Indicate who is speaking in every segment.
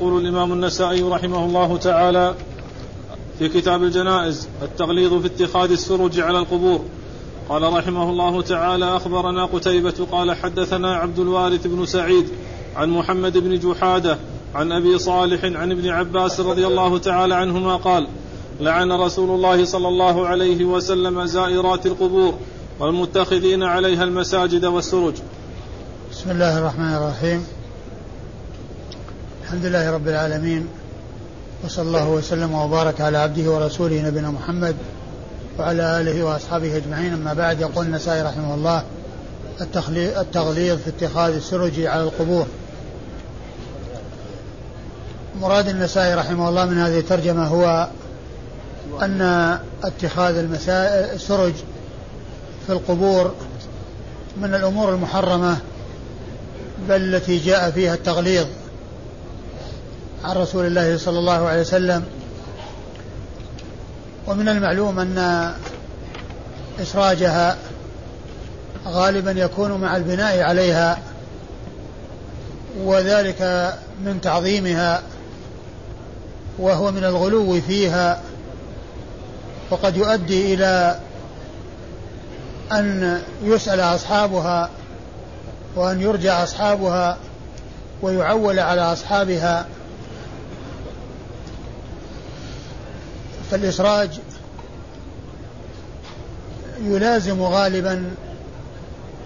Speaker 1: يقول الإمام النسائي رحمه الله تعالى في كتاب الجنائز التغليظ في اتخاذ السرج على القبور. قال رحمه الله تعالى أخبرنا قتيبة قال حدثنا عبد الوارث بن سعيد عن محمد بن جحادة عن أبي صالح عن ابن عباس رضي الله تعالى عنهما قال لعن رسول الله صلى الله عليه وسلم زائرات القبور والمتخذين عليها المساجد والسرج
Speaker 2: بسم الله الرحمن الرحيم. الحمد لله رب العالمين وصلى الله وسلم وبارك على عبده ورسوله نبينا محمد وعلى آله وأصحابه أجمعين. أما بعد يقول النسائي رحمه الله التغليظ في اتخاذ السرج على القبور. مراد النسائي رحمه الله من هذه الترجمة هو أن اتخاذ السرج في القبور من الأمور المحرمة بل التي جاء فيها التغليظ. عن رسول الله صلى الله عليه وسلم. ومن المعلوم أن إسراجها غالبا يكون مع البناء عليها وذلك من تعظيمها وهو من الغلو فيها. وقد يؤدي إلى أن يسأل أصحابها وأن يرجع أصحابها ويعول على أصحابها. فالإسراج يلازم غالبا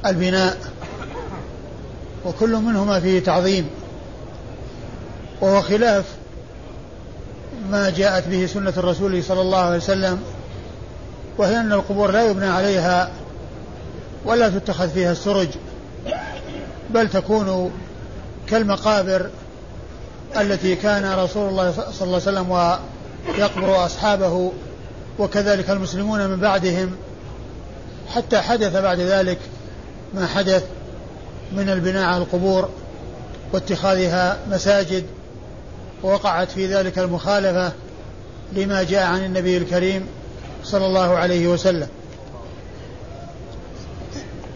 Speaker 2: البناء وكل منهما فيه تعظيم وهو خلاف ما جاءت به سنة الرسول صلى الله عليه وسلم وهي أن القبور لا يبنى عليها ولا تتخذ فيها السرج بل تكون كالمقابر التي كان رسول الله صلى الله عليه وسلم ويقبر أصحابه وكذلك المسلمون من بعدهم حتى حدث بعد ذلك ما حدث من البناء على القبور واتخاذها مساجد ووقعت في ذلك المخالفة لما جاء عن النبي الكريم صلى الله عليه وسلم.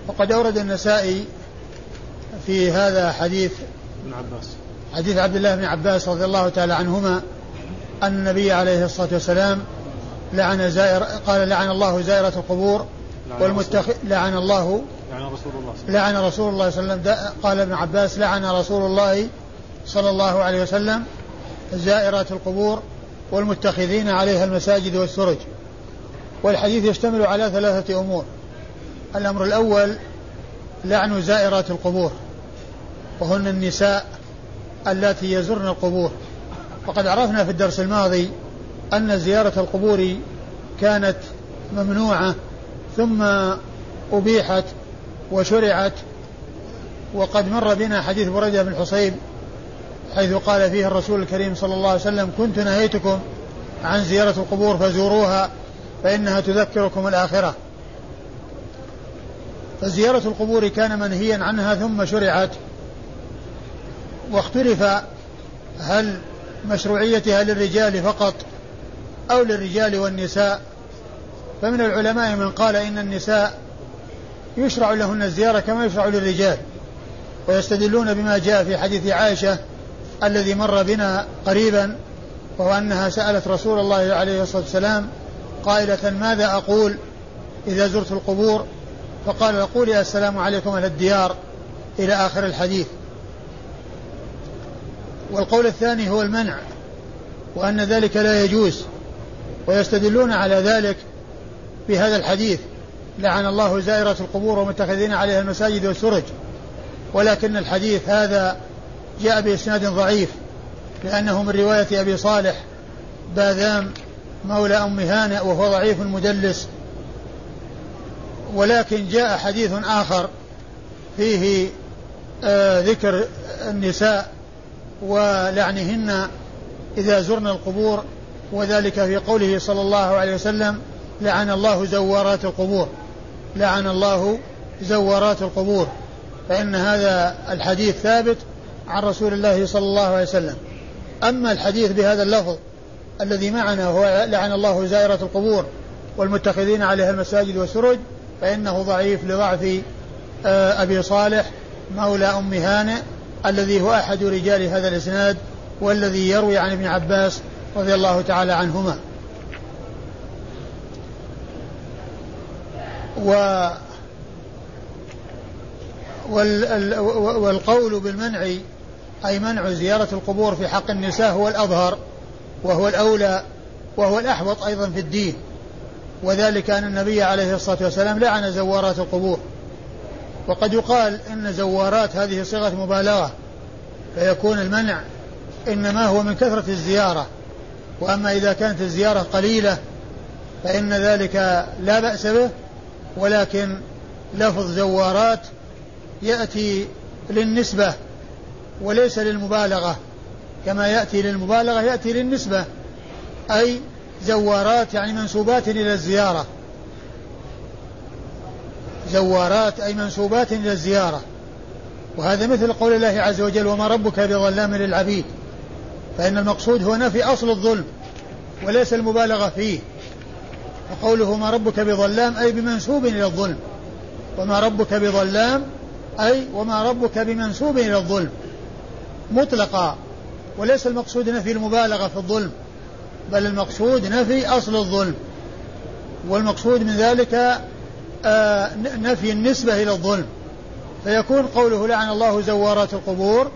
Speaker 2: وقد أورد النسائي في هذا حديث ابن عباس. حديث عبد الله بن عباس رضي الله تعالى عنهما أن النبي عليه الصلاة والسلام لعن زائر قال لعن الله زائرة القبور والمتخذ لعن الله لعن رسول الله لعن رسول الله صلى الله عليه وسلم. قال ابن عباس لعن رسول الله صلى الله عليه وسلم زائرات القبور والمتخذين عليها المساجد والسرج. والحديث يشتمل على ثلاثة أمور. الأمر الأول لعن زائرات القبور وهن النساء اللاتي يزرن القبور. وقد عرفنا في الدرس الماضي أن زيارة القبور كانت ممنوعة ثم أبيحت وشرعت وقد مر بنا حديث بريدة بن الحصيب حيث قال فيه الرسول الكريم صلى الله عليه وسلم كنت نهيتكم عن زيارة القبور فزوروها فإنها تذكركم الآخرة. فزيارة القبور كان منهيا عنها ثم شرعت واختلف هل مشروعيتها للرجال فقط أو للرجال والنساء. فمن العلماء من قال إن النساء يشرع لهن الزيارة كما يشرع للرجال ويستدلون بما جاء في حديث عائشة الذي مر بنا قريبا وهو أنها سألت رسول الله عليه الصلاة والسلام قائلة ماذا أقول إذا زرت القبور؟ فقال قولي السلام عليكم أهل الديار إلى آخر الحديث. والقول الثاني هو المنع وأن ذلك لا يجوز ويستدلون على ذلك بهذا الحديث. لعن الله زائرة القبور ومتخذين عليها المساجد والسرج. ولكن الحديث هذا جاء بإسناد ضعيف لأنه من رواية أبي صالح باذام مولى أم هانئ وهو ضعيف مدلس ولكن جاء حديث آخر فيه آه ذكر النساء ولعنهن إذا زرن القبور وذلك في قوله صلى الله عليه وسلم لعن الله زوارات القبور. لعن الله زوارات القبور. فإن هذا الحديث ثابت عن رسول الله صلى الله عليه وسلم. أما الحديث بهذا اللفظ الذي معنا هو لعن الله زائرة القبور والمتخذين عليها المساجد والسرج فإنه ضعيف لضعف آه، أبي صالح مولى أم هانئ الذي هو أحد رجال هذا الإسناد والذي يروي عن ابن عباس رضي الله تعالى عنهما. و والقول بالمنع أي منع زيارة القبور في حق النساء هو الأظهر وهو الأولى وهو الأحوط أيضا في الدين. وذلك أن النبي عليه الصلاة والسلام لعن زوارات القبور. وقد يقال إن زوارات هذه صيغة مبالغة فيكون المنع إنما هو من كثرة الزيارة. وأما إذا كانت الزيارة قليلة فإن ذلك لا بأس به ولكن لفظ زوارات يأتي للنسبة وليس للمبالغة. كما يأتي للمبالغة يأتي للنسبة أي زوارات يعني منسوبات إلى الزيارة. زوارات أي منسوبات إلى الزيارة. وهذا مثل قول الله عز وجل وما ربك بظلام للعبيد فإن المقصود هو نفي أصل الظلم وليس المبالغة فيه. وقوله ما ربك بظلام أي بمنسوب إلى الظلم. وما ربك بظلام أي وما ربك بمنسوب إلى الظلم مطلقا. وليس المقصود نفي المبالغة في الظلم بل المقصود نفي أصل الظلم. والمقصود من ذلك نفي النسبة إلى الظلم. فيكون قوله لعن الله زوارات القبور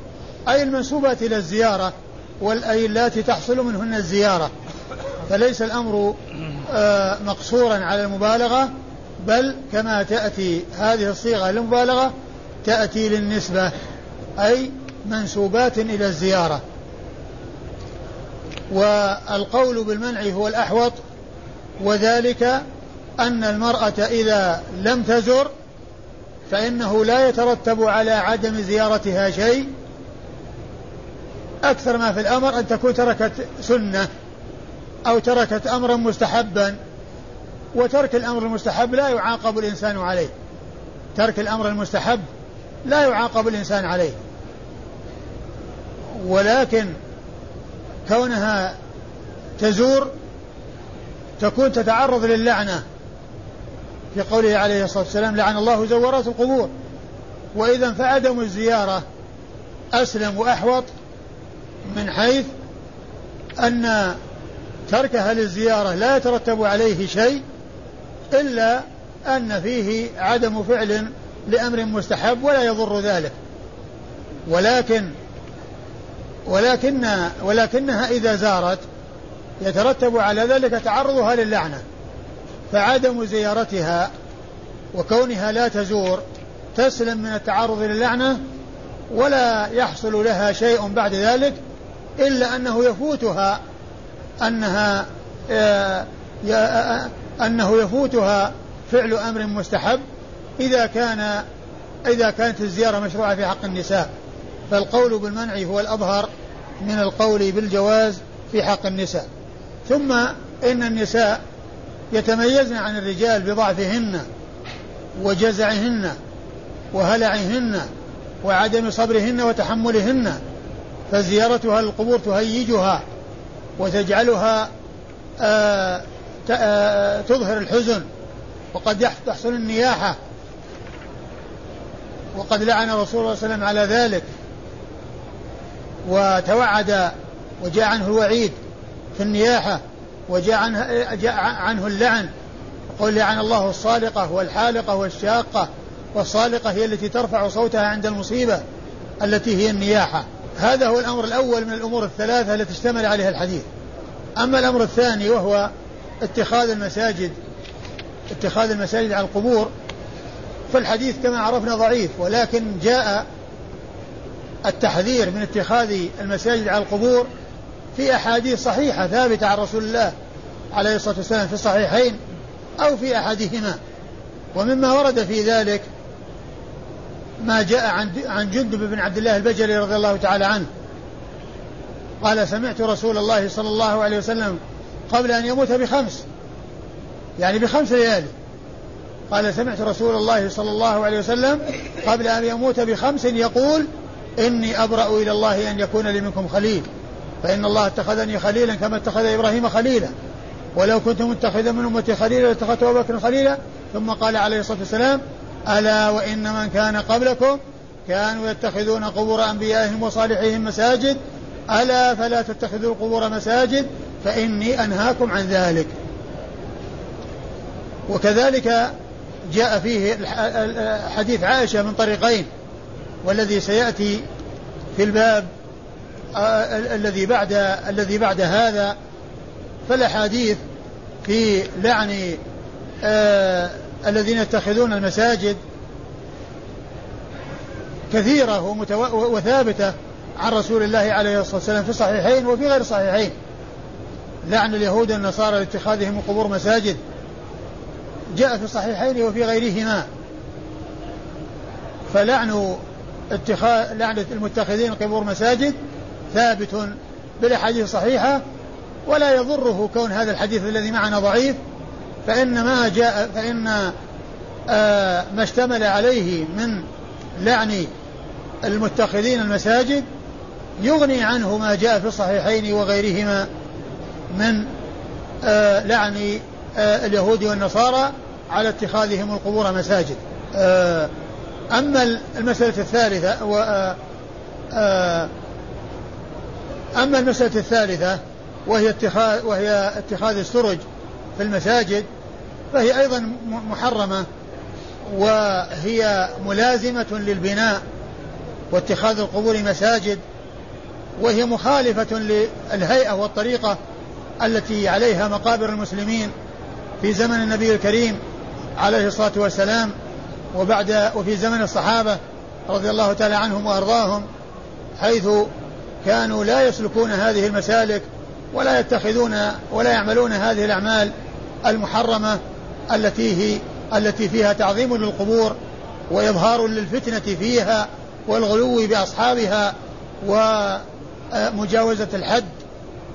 Speaker 2: أي المنسوبات إلى الزيارة والأي التي تحصل منهن الزيارة. فليس الأمر آه مقصورا على المبالغة بل كما تأتي هذه الصيغة للمبالغة تأتي للنسبة أي منسوبات إلى الزيارة. والقول بالمنع هو الأحوط وذلك أن المرأة إذا لم تزر فإنه لا يترتب على عدم زيارتها شيء أكثر ما في الأمر أن تكون تركت سنة أو تركت أمرا مستحبا وترك الأمر المستحب لا يعاقب الإنسان عليه. ترك الأمر المستحب لا يعاقب الإنسان عليه. ولكن كونها تزور تكون تتعرض للعنة. في قوله عليه الصلاة والسلام لعن الله زورات القبور. وإذا فعدم الزيارة أسلم وأحوط من حيث أن تركها للزيارة لا يترتب عليه شيء إلا أن فيه عدم فعل لأمر مستحب ولا يضر ذلك. ولكن ولكن ولكنها إذا زارت يترتب على ذلك تعرضها للعنة. فعدم زيارتها وكونها لا تزور تسلم من التعرض للعنة ولا يحصل لها شيء بعد ذلك إلا أنه يفوتها أنها آه، آه، أنه يفوتها فعل أمر مستحب إذا كان إذا كانت الزيارة مشروعة في حق النساء. فالقول بالمنع هو الأظهر من القول بالجواز في حق النساء. ثم إن النساء يتميزن عن الرجال بضعفهن وجزعهن وهلعهن وعدم صبرهن وتحملهن فزيارتها للقبور تهيجها وتجعلها آآ آآ تظهر الحزن وقد تحصل النياحة. وقد لعن رسول الله صلى الله عليه وسلم على ذلك. وتوعد وجاء عنه الوعيد في النياحة. وجاء عنه, جاء عنه اللعن. قل لعن الله الصالقة والحالقة والشاقة. والصالقة هي التي ترفع صوتها عند المصيبة التي هي النياحة. هذا هو الأمر الأول من الأمور الثلاثة التي اشتمل عليها الحديث. أما الأمر الثاني وهو اتخاذ المساجد اتخاذ المساجد على القبور فالحديث كما عرفنا ضعيف. ولكن جاء التحذير من اتخاذ المساجد على القبور في أحاديث صحيحة ثابتة عن رسول الله عليه الصلاة والسلام في الصحيحين أو في أحدهما. ومما ورد في ذلك ما جاء عن عن جندب بن عبد الله البجلي رضي الله تعالى عنه. قال سمعت رسول الله صلى الله عليه وسلم قبل أن يموت بخمس يعني بخمس ليالي. قال سمعت رسول الله صلى الله عليه وسلم قبل أن يموت بخمس يقول إني أبرأ إلى الله أن يكون لي منكم خليل. فإن الله اتخذني خليلا كما اتخذ إبراهيم خليلا. ولو كنت متخذا من أمتي خليلا لاتخذت أبو بكر خليلا. ثم قال عليه الصلاة والسلام ألا وإن من كان قبلكم كانوا يتخذون قبور أنبيائهم وصالحيهم مساجد. ألا فلا تتخذوا القبور مساجد فإني أنهاكم عن ذلك. وكذلك جاء فيه حديث عائشة من طريقين والذي سيأتي في الباب الذي بعد الذي بعد هذا فالأحاديث في لعن آه الذين يتخذون المساجد كثيرة وثابتة عن رسول الله عليه الصلاة والسلام في الصحيحين وفي غير الصحيحين. لعن اليهود والنصارى لاتخاذهم القبور مساجد جاء في الصحيحين وفي غيرهما. فلعن اتخاذ لعنة المتخذين القبور مساجد ثابت بالأحاديث الصحيحة ولا يضره كون هذا الحديث الذي معنا ضعيف فإن ما جاء فإن آه ما اشتمل عليه من لعن المتخذين المساجد يغني عنه ما جاء في الصحيحين وغيرهما من آه لعن آه اليهود والنصارى على اتخاذهم القبور مساجد. أما المسألة الثالثة و أما المسألة الثالثة وهي اتخاذ وهي اتخاذ السرج في المساجد فهي أيضا محرمة وهي ملازمة للبناء واتخاذ القبور مساجد وهي مخالفة للهيئة والطريقة التي عليها مقابر المسلمين في زمن النبي الكريم عليه الصلاة والسلام وبعد وفي زمن الصحابة رضي الله تعالى عنهم وأرضاهم حيث كانوا لا يسلكون هذه المسالك ولا يتخذون ولا يعملون هذه الأعمال المحرمة التي هي التي فيها تعظيم للقبور وإظهار للفتنة فيها والغلو بأصحابها ومجاوزة الحد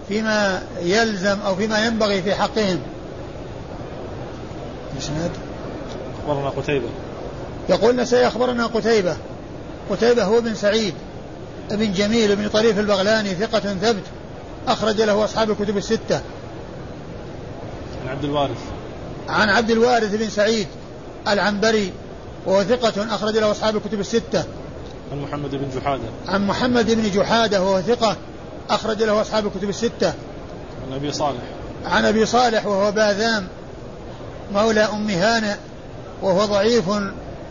Speaker 2: فيما يلزم أو فيما ينبغي في حقهم.
Speaker 1: إسناد؟ أخبرنا قتيبة.
Speaker 2: يقول نسائي أخبرنا قتيبة. قتيبة هو بن سعيد. بن جميل بن طريف البغلاني ثقة ثبت أخرج له أصحاب الكتب الستة.
Speaker 1: عن عبد الوارث.
Speaker 2: عن عبد الوارث بن سعيد العنبري وهو ثقة أخرج له أصحاب الكتب الستة.
Speaker 1: عن محمد بن جحادة.
Speaker 2: عن محمد بن جحادة وهو ثقة أخرج له أصحاب الكتب الستة.
Speaker 1: عن أبي صالح.
Speaker 2: عن أبي صالح وهو باذام مولى أم هانئ وهو ضعيف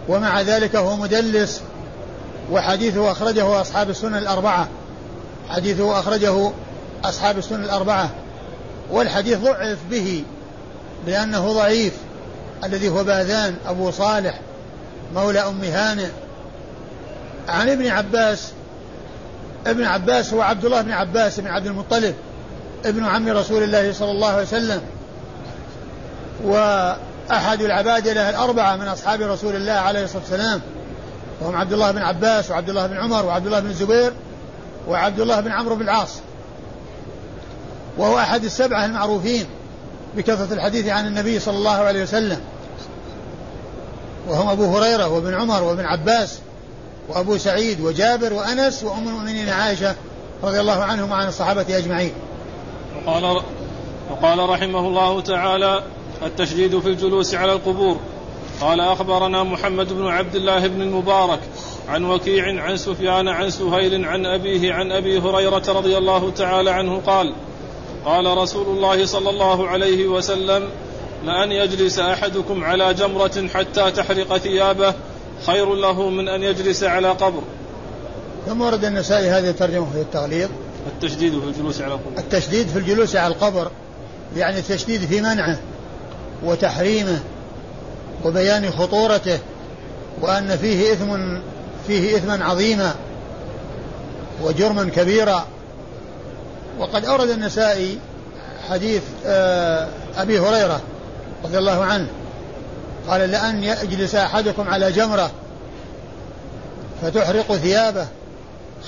Speaker 2: ومع ذلك هو مدلس. وحديثه أخرجه أصحاب السنن الأربعة. حديثه أخرجه أصحاب السنن الأربعة. والحديث ضعف به لأنه ضعيف. الذي هو باذان أبو صالح مولى أم هانئ. عن ابن عباس ابن عباس هو عبد الله بن عباس بن عبد المطلب ابن عم رسول الله صلى الله عليه وسلم. وأحد العبادلة الأربعة من أصحاب رسول الله عليه الصلاة والسلام. وهم عبد الله بن عباس وعبد الله بن عمر وعبد الله بن الزبير وعبد الله بن عمرو بن العاص. وهو أحد السبعة المعروفين بكثرة الحديث عن النبي صلى الله عليه وسلم. وهم أبو هريرة وابن عمر وابن عباس وأبو سعيد وجابر وأنس وأم المؤمنين عائشة رضي الله عنهم وعن الصحابة أجمعين.
Speaker 1: وقال, وقال رحمه الله تعالى التشديد في الجلوس على القبور. قال أخبرنا محمد بن عبد الله بن المبارك عن وكيع عن سفيان عن سهيل عن أبيه عن أبي هريرة رضي الله تعالى عنه قال قال رسول الله صلى الله عليه وسلم لأن يجلس أحدكم على جمرة حتى تحرق ثيابه خير له من أن يجلس على قبر.
Speaker 2: ثم ورد النسائي هذه الترجمة في التغليظ
Speaker 1: التشديد في الجلوس على القبر
Speaker 2: التشديد في الجلوس على القبر يعني التشديد في منعه وتحريمه. وبيان خطورته وأن فيه إثم فيه إثما عظيما وجرما كبيرا. وقد أورد النسائي حديث آه، أبي هريرة رضي الله عنه قال لأن يجلس أحدكم على جمرة فتحرق ثيابه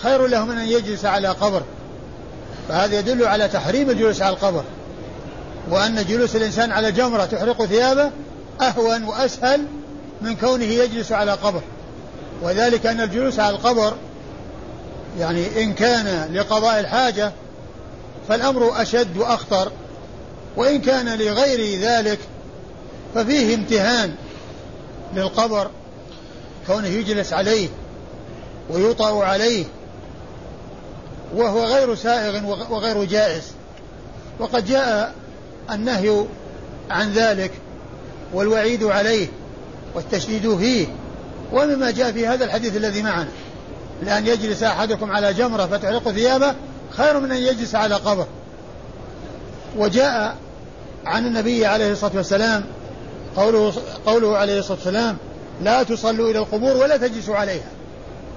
Speaker 2: خير له من أن يجلس على قبر فهذا يدل على تحريم الجلوس على القبر وأن جلوس الإنسان على جمرة تحرق ثيابه أهون وأسهل من كونه يجلس على قبر. وذلك أن الجلوس على القبر يعني إن كان لقضاء الحاجة فالأمر أشد وأخطر وإن كان لغير ذلك ففيه امتهان للقبر كونه يجلس عليه ويوطأ عليه وهو غير سائغ وغير جائز. وقد جاء النهي عن ذلك والوعيد عليه والتشديد فيه ومما جاء في هذا الحديث الذي معنا. لأن يجلس أحدكم على جمرة فتحرق ثيابه خير من أن يجلس على قبر. وجاء عن النبي عليه الصلاة والسلام قوله, قوله عليه الصلاة والسلام لا تصلوا إلى القبور ولا تجلسوا عليها.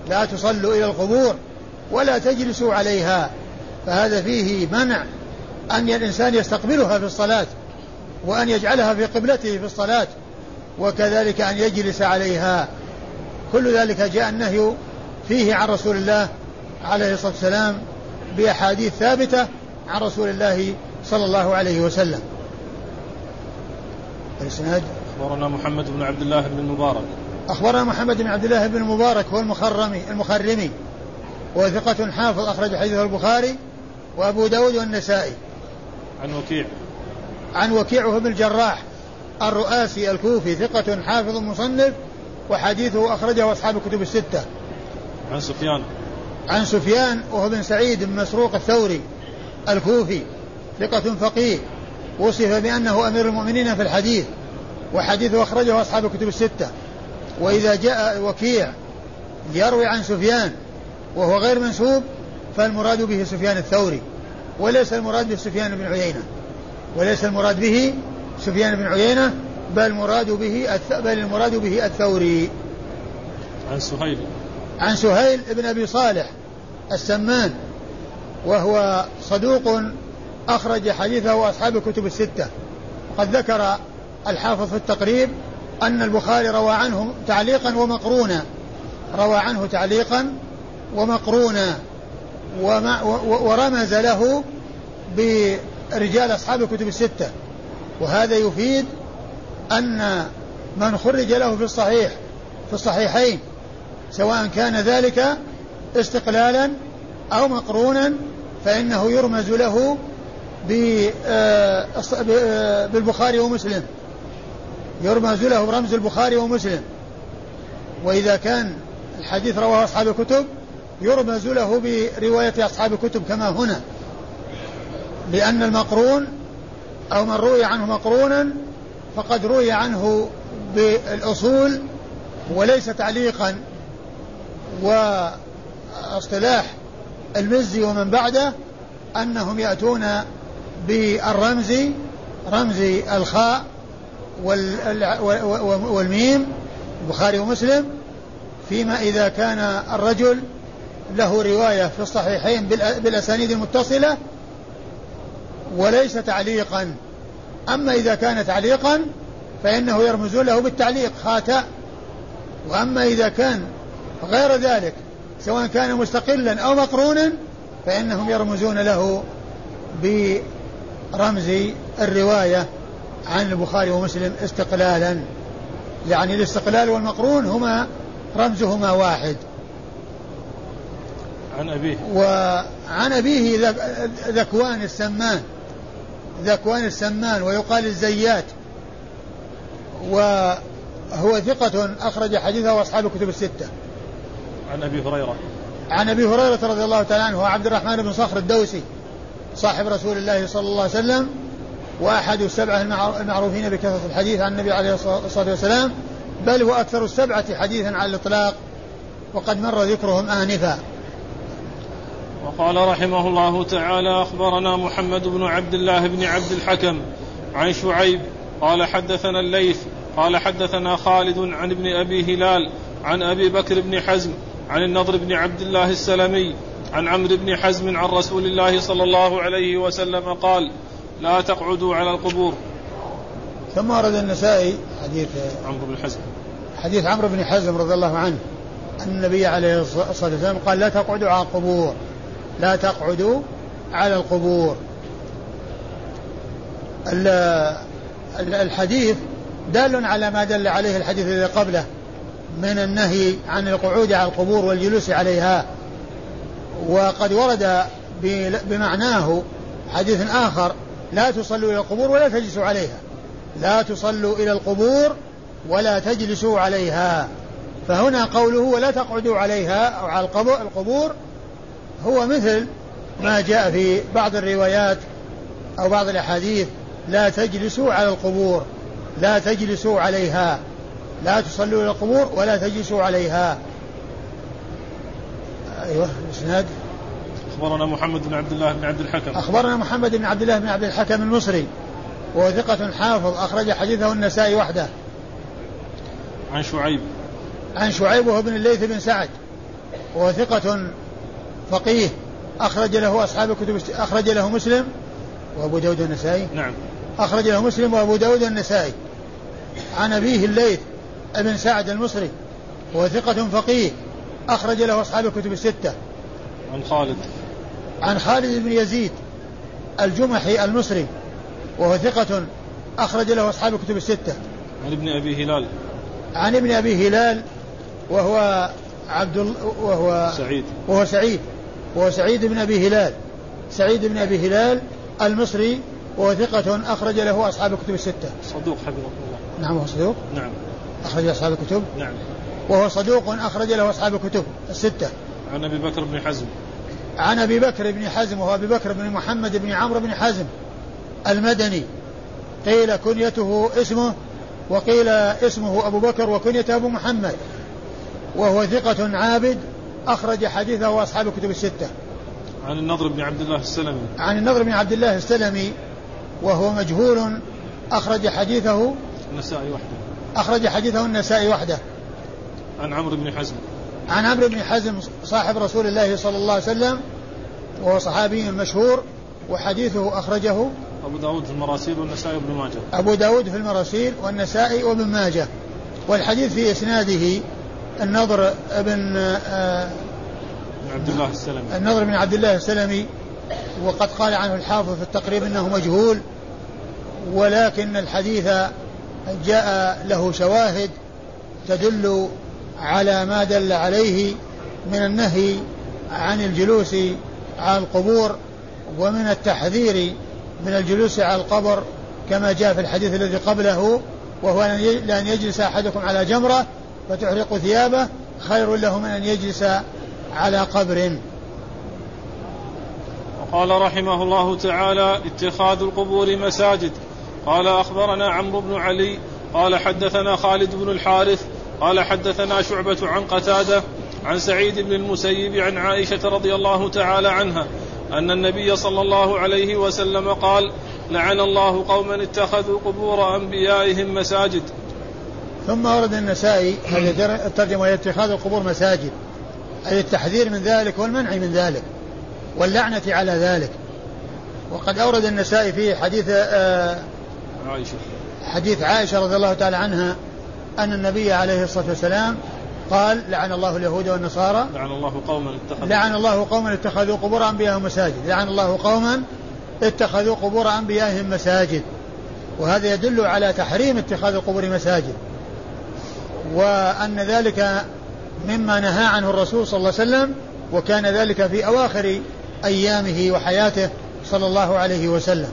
Speaker 2: لا تصلوا إلى القبور ولا تجلسوا عليها. فهذا فيه منع أن الإنسان يستقبلها في الصلاة. وأن يجعلها في قبلته في الصلاة وكذلك أن يجلس عليها. كل ذلك جاء النهي فيه عن رسول الله عليه الصلاة والسلام بأحاديث ثابتة عن رسول الله صلى الله عليه وسلم.
Speaker 1: الإسناد؟ أخبرنا محمد بن عبد الله بن المبارك
Speaker 2: أخبرنا محمد بن عبد الله بن المبارك هو المخرمي المخرمي. وثقة حافظ أخرج حديثه البخاري وأبو داود والنسائي.
Speaker 1: عن وكيع.
Speaker 2: عن وكيع بن الجراح الرؤاسي الكوفي ثقة حافظ مصنف وحديثه أخرجه أصحاب الكتب الستة.
Speaker 1: عن سفيان.
Speaker 2: عن سفيان وهو بن سعيد بن مسروق الثوري الكوفي ثقة فقيه وصف بأنه أمير المؤمنين في الحديث وحديثه أخرجه أصحاب الكتب الستة. وإذا جاء وكيع يروي عن سفيان وهو غير منسوب فالمراد به سفيان الثوري وليس المراد به سفيان بن عيينة. وليس المراد به سفيان بن عيينة بل المراد به بل المراد به الثوري.
Speaker 1: عن سهيل.
Speaker 2: عن سهيل بن أبي صالح السمان وهو صدوق أخرج حديثه اصحاب الكتب الستة. وقد ذكر الحافظ في التقريب أن البخاري روى عنه تعليقا ومقرونا. روى عنه تعليقا ومقرونا. ورمز له برجال أصحاب الكتب الستة. وهذا يفيد أن من خرج له في الصحيح في الصحيحين سواء كان ذلك استقلالا أو مقرونا فإنه يرمز له آه، آه، بالبخاري ومسلم. يرمز له برمز البخاري ومسلم. وإذا كان الحديث رواه أصحاب الكتب يرمز له برواية أصحاب الكتب كما هنا. لأن المقرون أو من روي عنه مقرونا فقد روي عنه بالأصول وليس تعليقا واصطلاح المزي ومن بعده أنهم يأتون بالرمز رمز الخاء والميم البخاري ومسلم فيما إذا كان الرجل له رواية في الصحيحين بالأسانيد المتصلة وليس تعليقا. أما إذا كان تعليقا فإنه يرمز له بالتعليق خاتأ. وأما إذا كان غير ذلك سواء كان مستقلا أو مقرونا فإنهم يرمزون له برمز الرواية عن البخاري ومسلم استقلالا. يعني الاستقلال والمقرون هما رمزهما واحد.
Speaker 1: عن أبيه.
Speaker 2: وعن أبيه ذكوان السمان. ذكوان السمان ويقال الزيات. وهو ثقة أخرج حديثه أصحاب الكتب الستة.
Speaker 1: عن أبي هريرة.
Speaker 2: عن أبي هريرة رضي الله تعالى عنه وعبد الرحمن بن صخر الدوسي صاحب رسول الله صلى الله عليه وسلم وأحد السبعة المعروفين بكثرة الحديث عن النبي عليه الصلاة والسلام بل هو أكثر السبعة حديثا على الإطلاق وقد مر ذكرهم آنفا.
Speaker 1: وقال رحمه الله تعالى أخبرنا محمد بن عبد الله بن عبد الحكم عن شعيب قال حدثنا الليث قال حدثنا خالد عن ابن أبي هلال عن أبي بكر بن حزم عن النضر بن عبد الله السلمي عن عمرو بن حزم عن رسول الله صلى الله عليه وسلم قال لا تقعدوا على القبور.
Speaker 2: ثم ورد النسائي حديث
Speaker 1: عمرو بن حزم.
Speaker 2: حديث عمرو بن حزم رضي الله عنه أن النبي عليه الصلاة والسلام قال لا تقعدوا على القبور. لا تقعدوا على القبور. الحديث دال على ما دل عليه الحديث الذي قبله من النهي عن القعود على القبور والجلوس عليها. وقد ورد بمعناه حديث آخر لا تصلوا إلى القبور ولا تجلسوا عليها. لا تصلوا إلى القبور ولا تجلسوا عليها. فهنا قوله ولا تقعدوا عليها أو على القبور هو مثل ما جاء في بعض الروايات أو بعض الأحاديث لا تجلسوا على القبور لا تجلسوا عليها لا تصلوا إلى القبور ولا تجلسوا عليها. أيوه الإسناد.
Speaker 1: أخبرنا محمد بن عبد الله بن عبد الحكم.
Speaker 2: أخبرنا محمد بن عبد الله بن عبد الحكم المصري وهو ثقة حافظ أخرج حديثه النسائي وحده.
Speaker 1: عن شعيب.
Speaker 2: عن شعيب وهو بن الليث بن سعد وهو ثقة فقيه. أخرج له أصحاب الكتب أخرج له مسلم وأبو داود النسائي
Speaker 1: نعم.
Speaker 2: أخرج له مسلم وأبو داود النسائي عن أبيه الليث ابن سعد المصري وهو ثقة فقيه. أخرج له أصحاب الكتب الستة.
Speaker 1: عن خالد.
Speaker 2: عن خالد بن يزيد الجمحي المصري وهو ثقة أخرج له أصحاب الكتب الستة.
Speaker 1: عن ابن أبي هلال.
Speaker 2: عن ابن أبي هلال وهو عبد وهو
Speaker 1: سعيد.
Speaker 2: وهو سعيد. وهو سعيد بن أبي هلال. سعيد بن أبي هلال المصري وهو ثقة أخرج له أصحاب الكتب الستة.
Speaker 1: صدوق حفظه الله
Speaker 2: نعم هو صدوق؟
Speaker 1: نعم.
Speaker 2: أخرج أصحاب الكتب؟
Speaker 1: نعم.
Speaker 2: وهو صدوق أخرج له أصحاب الكتب الستة.
Speaker 1: عن أبي بكر بن حزم.
Speaker 2: عن أبي بكر بن حزم وهو أبي بكر بن محمد بن عمرو بن حزم المدني. قيل كنيته اسمه وقيل اسمه أبو بكر وكنيته أبو محمد. وهو ثقة عابد أخرج حديثه أصحاب الكتب الستة.
Speaker 1: عن النضر بن عبد الله السلمي.
Speaker 2: عن النضر بن عبد الله السلمي وهو مجهول أخرج حديثه
Speaker 1: النسائي وحده.
Speaker 2: أخرج حديثه النسائي وحده.
Speaker 1: عن عمرو بن حزم.
Speaker 2: عن عمرو بن حزم صاحب رسول الله صلى الله عليه وسلم وهو صحابي مشهور وحديثه أخرجه
Speaker 1: أبو داود في المراسيل والنسائي وابن ماجه.
Speaker 2: أبو داود في المراسيل والنسائي وابن ماجه والحديث في إسناده النضر بن آه
Speaker 1: عبد الله السلمي.
Speaker 2: النضر بن عبد الله السلمي وقد قال عنه الحافظ في التقريب إنه مجهول ولكن الحديث جاء له شواهد تدل على ما دل عليه من النهي عن الجلوس على القبور ومن التحذير من الجلوس على القبر كما جاء في الحديث الذي قبله وهو لأن يجلس أحدكم على جمرة فتحرق ثيابه خير له من أن يجلس على قبر.
Speaker 1: وقال رحمه الله تعالى اتخاذ القبور مساجد. قال أخبرنا عمرو بن علي. قال حدثنا خالد بن الحارث. قال حدثنا شعبة عن قتادة عن سعيد بن المسيب عن عائشة رضي الله تعالى عنها أن النبي صلى الله عليه وسلم قال لعن الله قوما اتخذوا قبور أنبيائهم مساجد.
Speaker 2: ثم ورد النسائي هذه الترجمة وهي اتخاذ القبور مساجد. أي التحذير من ذلك والمنع من ذلك واللعنة على ذلك. وقد أورد النسائي في حديث آه
Speaker 1: عائشة.
Speaker 2: حديث عائشة رضي الله تعالى عنها أن النبي عليه الصلاة والسلام قال لعن الله اليهود والنصارى.
Speaker 1: لعن الله قوما اتخذوا.
Speaker 2: لعن الله قوما اتخذوا قبور أنبيائهم مساجد. لعن الله قوما اتخذوا قبور أنبيائهم مساجد. وهذا يدل على تحريم اتخاذ القبور مساجد. وأن ذلك مما نهى عنه الرسول صلى الله عليه وسلم وكان ذلك في أواخر أيامه وحياته صلى الله عليه وسلم.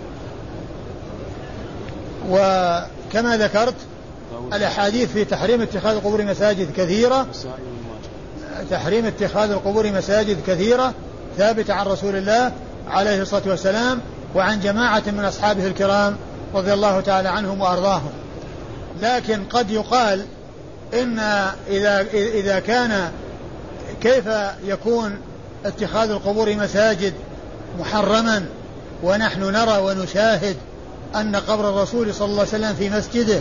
Speaker 2: وكما ذكرت الأحاديث في تحريم اتخاذ القبور مساجد كثيرة. تحريم اتخاذ القبور مساجد كثيرة ثابتة عن رسول الله عليه الصلاة والسلام وعن جماعة من أصحابه الكرام رضي الله تعالى عنهم وأرضاهم. لكن قد يقال إن إذا إذا كان كيف يكون اتخاذ القبور مساجد محرما ونحن نرى ونشاهد أن قبر الرسول صلى الله عليه وسلم في مسجده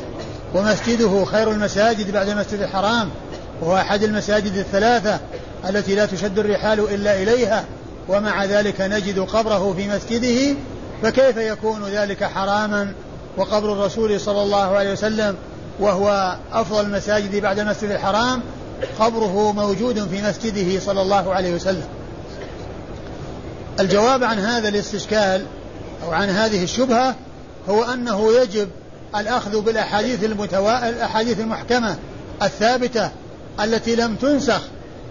Speaker 2: ومسجده خير المساجد بعد المسجد الحرام وهو أحد المساجد الثلاثة التي لا تشد الرحال إلا إليها ومع ذلك نجد قبره في مسجده فكيف يكون ذلك حراما؟ وقبر الرسول صلى الله عليه وسلم وهو أفضل المساجد بعد المسجد الحرام قبره موجود في مسجده صلى الله عليه وسلم. الجواب عن هذا الاستشكال أو عن هذه الشبهة هو أنه يجب الأخذ بالأحاديث المتوا... الأحاديث المحكمة الثابتة التي لم تنسخ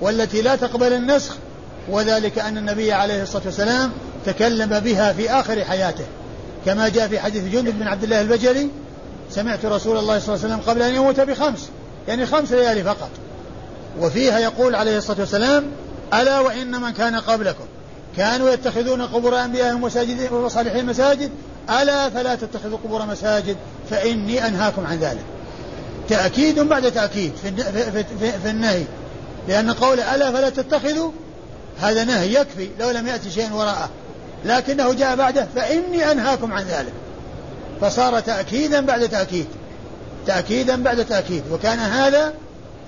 Speaker 2: والتي لا تقبل النسخ وذلك أن النبي عليه الصلاة والسلام تكلم بها في آخر حياته. كما جاء في حديث جندب بن عبد الله البجلي سمعت رسول الله صلى الله عليه وسلم قبل أن يموت بخمس يعني خمس ليالي فقط. وفيها يقول عليه الصلاة والسلام ألا وإن من كان قبلكم. كانوا يتخذون قبور أنبيائهم وساجدين وصالحين مساجد. ألا فلا تتخذوا قبور مساجد فإني أنهاكم عن ذلك. تأكيد بعد تأكيد في, في, في, في النهي. لأن قول ألا فلا تتخذوا هذا نهي يكفي لو لم يأتي شيء وراءه. لكنه جاء بعده فإني أنهاكم عن ذلك. فصار تأكيدا بعد تأكيد. تأكيدا بعد تأكيد. وكان هذا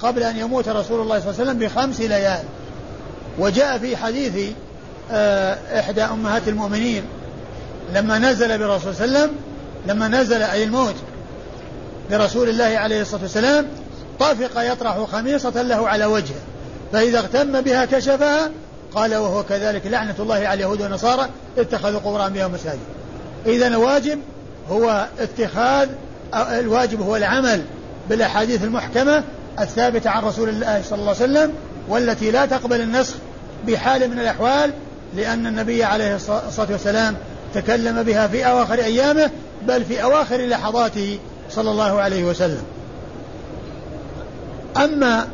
Speaker 2: قبل أن يموت رسول الله صلى الله عليه وسلم بخمس ليال. وجاء في حديث آه، إحدى أمهات المؤمنين لما نزل برسول صلى الله عليه وسلم لما نزل أي الموت برسول الله عليه الصلاة والسلام طافق يطرح خميصة له على وجهه. فإذا اغتم بها كشفها قال وهو كذلك لعنة الله على اليهود والنصارى اتخذوا قبور أنبياء مساجد. إذا الواجب هو اتخاذ الواجب هو العمل بالأحاديث المحكمة الثابتة عن رسول الله صلى الله عليه وسلم والتي لا تقبل النسخ بحال من الأحوال لأن النبي عليه الصلاة والسلام تكلم بها في أواخر أيامه بل في أواخر لحظاته صلى الله عليه وسلم. أما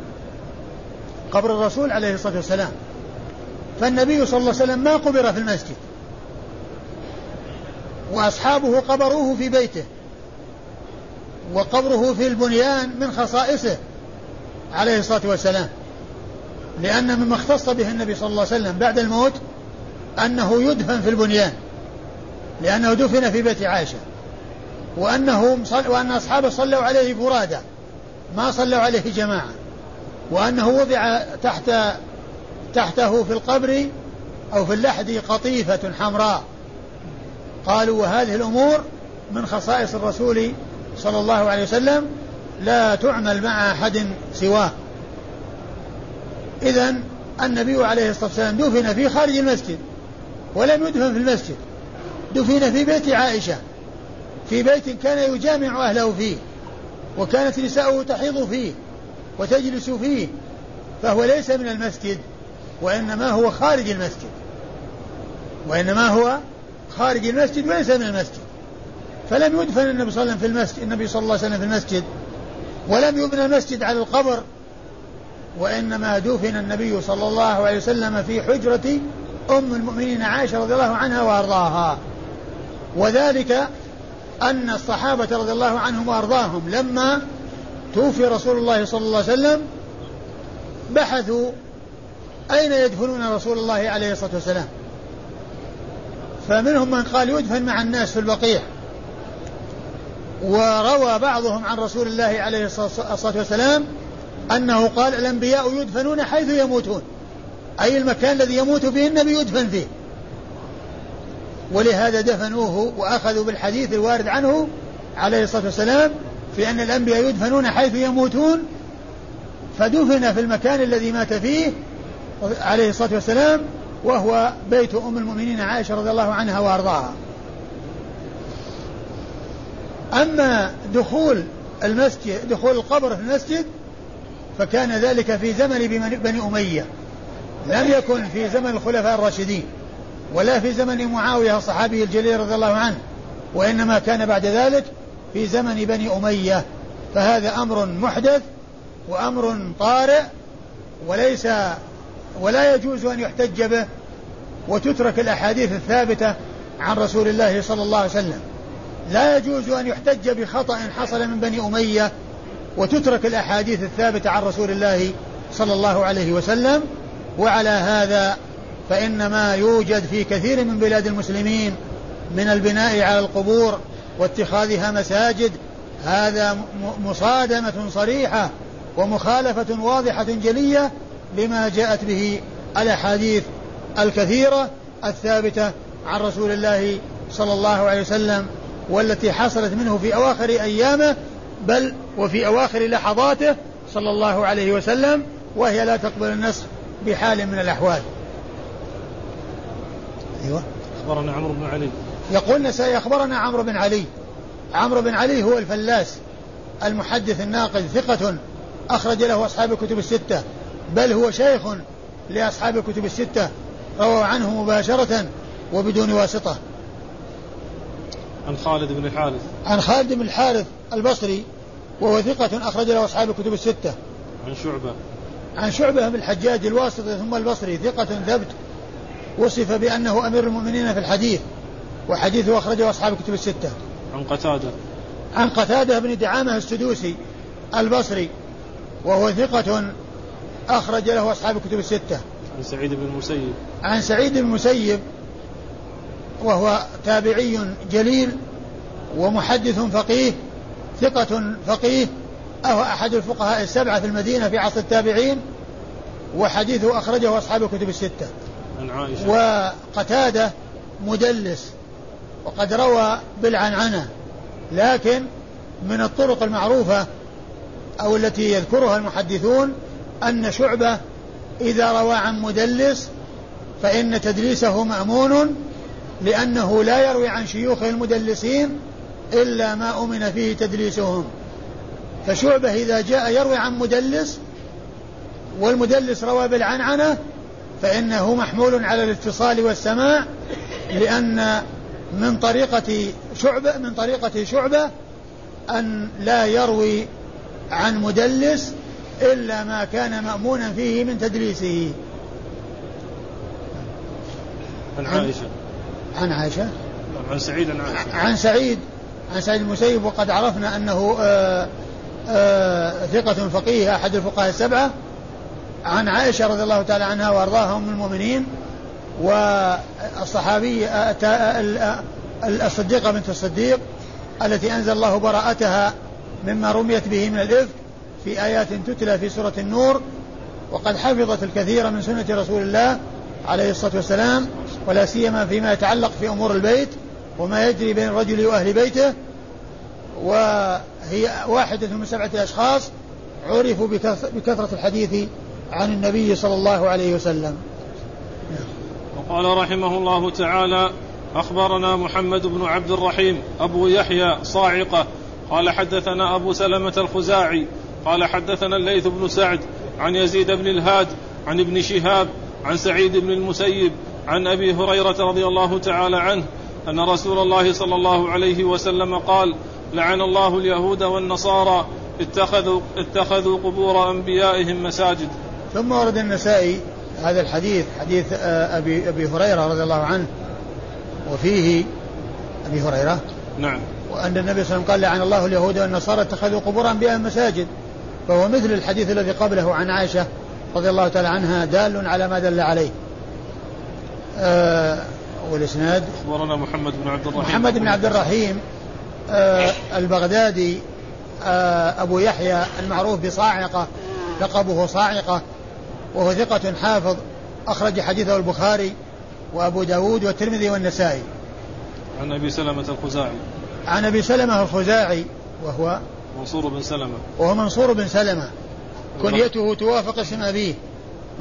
Speaker 2: قبر الرسول عليه الصلاة والسلام فالنبي صلى الله عليه وسلم ما قبر في المسجد. وأصحابه قبروه في بيته وقبره في البنيان من خصائصه عليه الصلاة والسلام. لأن مما اختص به النبي صلى الله عليه وسلم بعد الموت أنه يدفن في البنيان لأنه دفن في بيت عائشة. وأنه وأن أصحابه صلوا عليه فرادى ما صلوا عليه جماعة. وأنه وضع تحت تحته في القبر أو في اللحد قطيفة حمراء. قالوا وهذه الأمور من خصائص الرسول صلى الله عليه وسلم لا تعمل مع أحد سواه. إذا النبي عليه الصلاة والسلام دفن في خارج المسجد ولم يدفن في المسجد دفن في بيت عائشة في بيت كان يجامع أهله فيه وكانت نساؤه تحيض فيه وتجلس فيه فهو ليس من المسجد وإنما هو خارج المسجد وإنما هو خارج المسجد وليس من المسجد فلم يدفن النبي صلى الله عليه وسلم في المسجد النبي صلى الله عليه وسلم في المسجد. ولم يبنى المسجد على القبر وإنما دفن النبي صلى الله عليه وسلم في حجرة أم المؤمنين عائشة رضي الله عنها وأرضاها. وذلك أن الصحابة رضي الله عنهم وأرضاهم لما توفي رسول الله صلى الله عليه وسلم بحثوا أين يدفنون رسول الله عليه الصلاة والسلام. فمنهم من قال يدفن مع الناس في البقيع وروى بعضهم عن رسول الله عليه الصلاة والسلام أنه قال الأنبياء يدفنون حيث يموتون. أي المكان الذي يموت فيه النبي يدفن فيه. ولهذا دفنوه وأخذوا بالحديث الوارد عنه عليه الصلاة والسلام في أن الأنبياء يدفنون حيث يموتون. فدفن في المكان الذي مات فيه عليه الصلاة والسلام وهو بيت أم المؤمنين عائشة رضي الله عنها وأرضاها. أما دخول المسجد دخول القبر في المسجد فكان ذلك في زمن بني أمية. لم يكن في زمن الخلفاء الراشدين ولا في زمن معاوية الصحابي الجليل رضي الله عنه وإنما كان بعد ذلك في زمن بني أمية. فهذا أمر محدث وأمر طارئ وليس ولا يجوز أن يحتج به وتترك الأحاديث الثابتة عن رسول الله صلى الله عليه وسلم. لا يجوز أن يحتج بخطأ حصل من بني أمية وتترك الأحاديث الثابتة عن رسول الله صلى الله عليه وسلم. وعلى هذا فإن ما يوجد في كثير من بلاد المسلمين من البناء على القبور واتخاذها مساجد. هذا مصادمة صريحة ومخالفة واضحة جلية لما جاءت به الأحاديث الكثيرة الثابتة عن رسول الله صلى الله عليه وسلم والتي حصلت منه في أواخر أيامه بل وفي أواخر لحظاته صلى الله عليه وسلم وهي لا تقبل النسخ بحال من الأحوال.
Speaker 1: أيوة. أخبرنا عمرو بن علي.
Speaker 2: يقول النسائي أخبرنا عمرو بن علي. عمرو بن علي هو الفلاس المحدث الناقد ثقة أخرج له أصحاب الكتب الستة. بل هو شيخ لأصحاب الكتب الستة رووا عنه مباشرة وبدون واسطة.
Speaker 1: عن خالد بن الحارث.
Speaker 2: عن خالد بن الحارث البصري وهو ثقة أخرج له أصحاب الكتب الستة.
Speaker 1: عن شعبة.
Speaker 2: عن شعبة بن الحجاج الواسطي ثم البصري ثقة ثبت وصف بأنه أمير المؤمنين في الحديث وحديثه أخرجه أصحاب الكتب الستة.
Speaker 1: عن قتادة.
Speaker 2: عن قتادة بن دعامة السدوسي البصري وهو ثقة أخرج له أصحاب الكتب الستة.
Speaker 1: عن سعيد بن المسيب.
Speaker 2: عن سعيد بن المسيب وهو تابعي جليل ومحدث فقيه ثقة فقيه أو أحد الفقهاء السبعة في المدينة في عصر التابعين وحديثه أخرجه أصحاب الكتب الستة.
Speaker 1: عن عائشة.
Speaker 2: وقتادة مدلس وقد روى بالعنعنة لكن من الطرق المعروفة أو التي يذكرها المحدثون أن شعبة إذا روى عن مدلس فإن تدليسه مأمون لأنه لا يروي عن شيوخ المدلسين إلا ما أمن فيه تدليسهم. فشعبة إذا جاء يروي عن مدلس والمدلس روى بالعنعنة فإنه محمول على الاتصال والسماع لأن من طريقة شعبة من طريقة شعبة أن لا يروي عن مدلس إلا ما كان مأمونا فيه من تدليسه
Speaker 1: عن عائشة.
Speaker 2: عن عائشة؟
Speaker 1: عن سعيد عن عائشة.
Speaker 2: عن سعيد عن سعيد المسيب وقد عرفنا أنه آآ آآ ثقة فقيه أحد الفقهاء السبعة. عن عائشة رضي الله تعالى عنها وأرضاها أم المؤمنين والصحابي الصديقة بنت الصديق التي أنزل الله براءتها مما رميت به من الإفك في آيات تتلى في سورة النور وقد حفظت الكثير من سنة رسول الله عليه الصلاة والسلام ولا سيما فيما يتعلق في أمور البيت وما يجري بين الرجل وأهل بيته وهي واحدة من سبعة أشخاص عرفوا بكثرة الحديث عن النبي صلى الله عليه وسلم.
Speaker 1: وقال رحمه الله تعالى أخبرنا محمد بن عبد الرحيم أبو يحيى صاعقة قال حدثنا أبو سلمة الخزاعي قال حدثنا الليث بن سعد عن يزيد بن الهاد عن ابن شهاب عن سعيد بن المسيب عن أبي هريرة رضي الله تعالى عنه أن رسول الله صلى الله عليه وسلم قال لعن الله اليهود والنصارى اتخذوا اتخذوا قبور أنبيائهم مساجد.
Speaker 2: ثم ورد النسائي هذا الحديث حديث ابي أبي هريرة رضي الله عنه وفيه أبي هريرة.
Speaker 1: نعم.
Speaker 2: وأن النبي صلى الله عليه وسلم قال لعن الله اليهود والنصارى اتخذوا قبور أنبيائهم مساجد. فهو مثل الحديث الذي قبله عن عائشة رضي الله تعالى عنها دال على ما دل عليه. آه والإسناد؟
Speaker 1: أخبرنا محمد بن عبد الرحيم.
Speaker 2: محمد بن عبد الرحيم آه البغدادي آه أبو يحيى المعروف بصاعقة لقبه صاعقة وهو ثقة حافظ أخرج حديثه البخاري وأبو داود والترمذي والنسائي.
Speaker 1: عن أبي سلمة الخزاعي.
Speaker 2: عن أبي سلمة الخزاعي وهو
Speaker 1: منصور بن سلمة.
Speaker 2: وهو منصور بن سلمة. كنيته توافق اسم أبيه.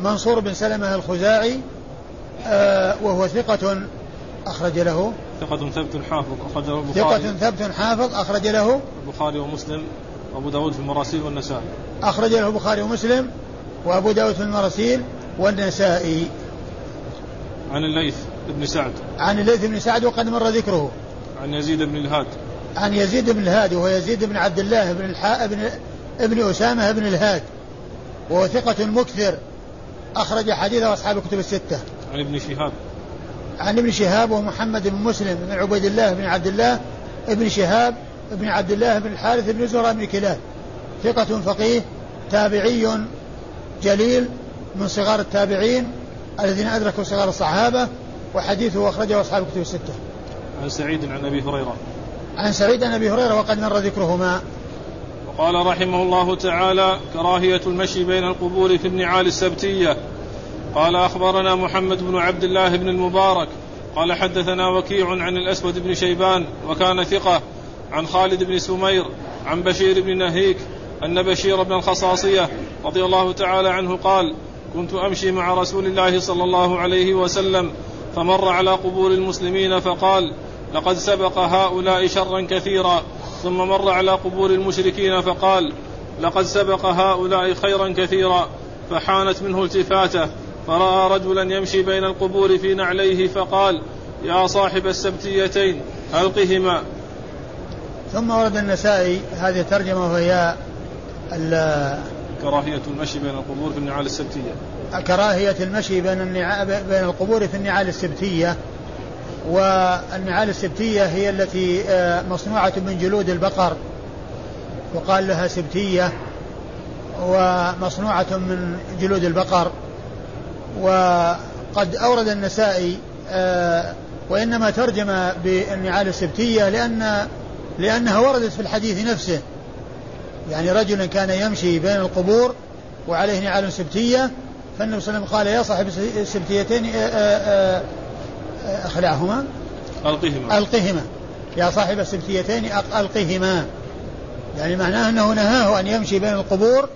Speaker 2: منصور بن سلمة الخزاعي آه وهو ثقة أخرج له.
Speaker 1: ثقة ثبت حافظ أخرج له البخاري.
Speaker 2: ثقة ثبت حافظ أخرج له.
Speaker 1: البخاري ومسلم وأبو داود في المراسيل والنسائي.
Speaker 2: أخرج له البخاري ومسلم وأبو داود في المراسيل والنسائي.
Speaker 1: عن الليث بن سعد.
Speaker 2: عن الليث بن سعد وقد مر ذكره.
Speaker 1: عن يزيد بن الهاد.
Speaker 2: عن يزيد بن الهاد وهو يزيد بن عبد الله بن الحاء بن ابن أسامة بن الهاد وهو ثقة مكثر أخرج حديثه أصحاب الكتب الستة.
Speaker 1: عن ابن شهاب.
Speaker 2: عن ابن شهاب ومحمد بن مسلم بن عبيد الله بن عبد الله ابن شهاب بن عبد الله بن الحارث بن زهرة بن كلاب. ثقة فقيه تابعي جليل من صغار التابعين الذين أدركوا صغار الصحابة وحديثه أخرجه أصحاب الكتب الستة.
Speaker 1: عن سعيد عن أبي هريرة.
Speaker 2: عن سعيد عن أبي هريرة وقد مر ذكرهما.
Speaker 1: وقال رحمه الله تعالى كراهية المشي بين القبور في النعال السبتية قال أخبرنا محمد بن عبد الله بن المبارك قال حدثنا وكيع عن الأسود بن شيبان وكان ثقة عن خالد بن سمير عن بشير بن نهيك أن بشير بن الخصاصية رضي الله تعالى عنه قال كنت أمشي مع رسول الله صلى الله عليه وسلم فمر على قبور المسلمين فقال لقد سبق هؤلاء شرا كثيرا ثم مر على قبور المشركين فقال لقد سبق هؤلاء خيرا كثيرا فحانت منه التفاتة فرأى رجلا يمشي بين القبور في نعليه فقال يا صاحب السبتيتين ألقهما.
Speaker 2: ثم ورد النسائي هذه الترجمة وهي
Speaker 1: كراهية المشي بين القبور في النعال السبتية.
Speaker 2: كراهية المشي بين النعال بين القبور في النعال السبتية. والنعال السبتية هي التي آه، مصنوعة من جلود البقر. وقال لها سبتية ومصنوعة من جلود البقر. وقد أورد النسائي آه، وإنما ترجم بالنعال السبتية لأن لأنها وردت في الحديث نفسه. يعني رجل كان يمشي بين القبور وعليه نعال سبتية فالنبي صلى الله عليه وسلم قال يا صاحب السبتيتين اخلعهما
Speaker 1: ألقهما
Speaker 2: ألقهما يا صاحب السبتيتين ألقهما يعني معناه أنه نهاه أن يمشي بين القبور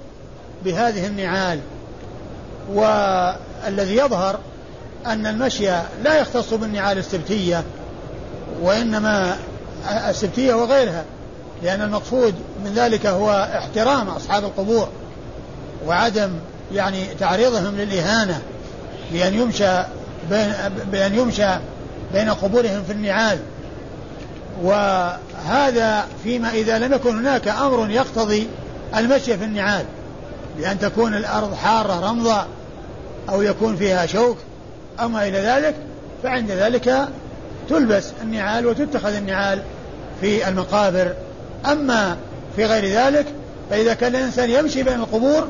Speaker 2: بهذه النعال. والذي يظهر أن المشي لا يختص بالنعال السبتية وإنما السبتية وغيرها لأن المقصود من ذلك هو احترام أصحاب القبور وعدم يعني تعريضهم للإهانة بأن يمشى بأن يمشى بين قبورهم في النعال وهذا فيما إذا لم يكن هناك أمر يقتضي المشي في النعال بأن تكون الأرض حارة رمضة أو يكون فيها شوك أو ما إلى ذلك فعند ذلك تلبس النعال وتتخذ النعال في المقابر. أما في غير ذلك فإذا كان الإنسان يمشي بين القبور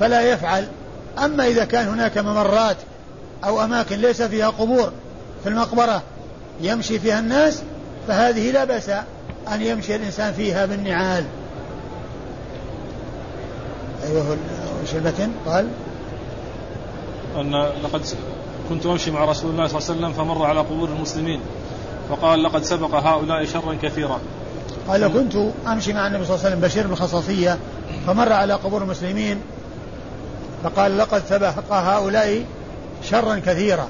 Speaker 2: فلا يفعل. أما إذا كان هناك ممرات أو أماكن ليس فيها قبور في المقبرة يمشي فيها الناس فهذه لا بأس أن يمشي الإنسان فيها بالنعال. أيوه وش المتن؟ قال
Speaker 1: أن لقد كنت أمشي مع رسول الله صلى الله عليه وسلم فمر على قبور المسلمين فقال لقد سبق هؤلاء شرا كثيرا.
Speaker 2: قال كنت أمشي مع النبي صلى الله عليه وسلم بشير بالخصاصية فمر على قبور المسلمين فقال لقد سبق هؤلاء شرا كثيرا.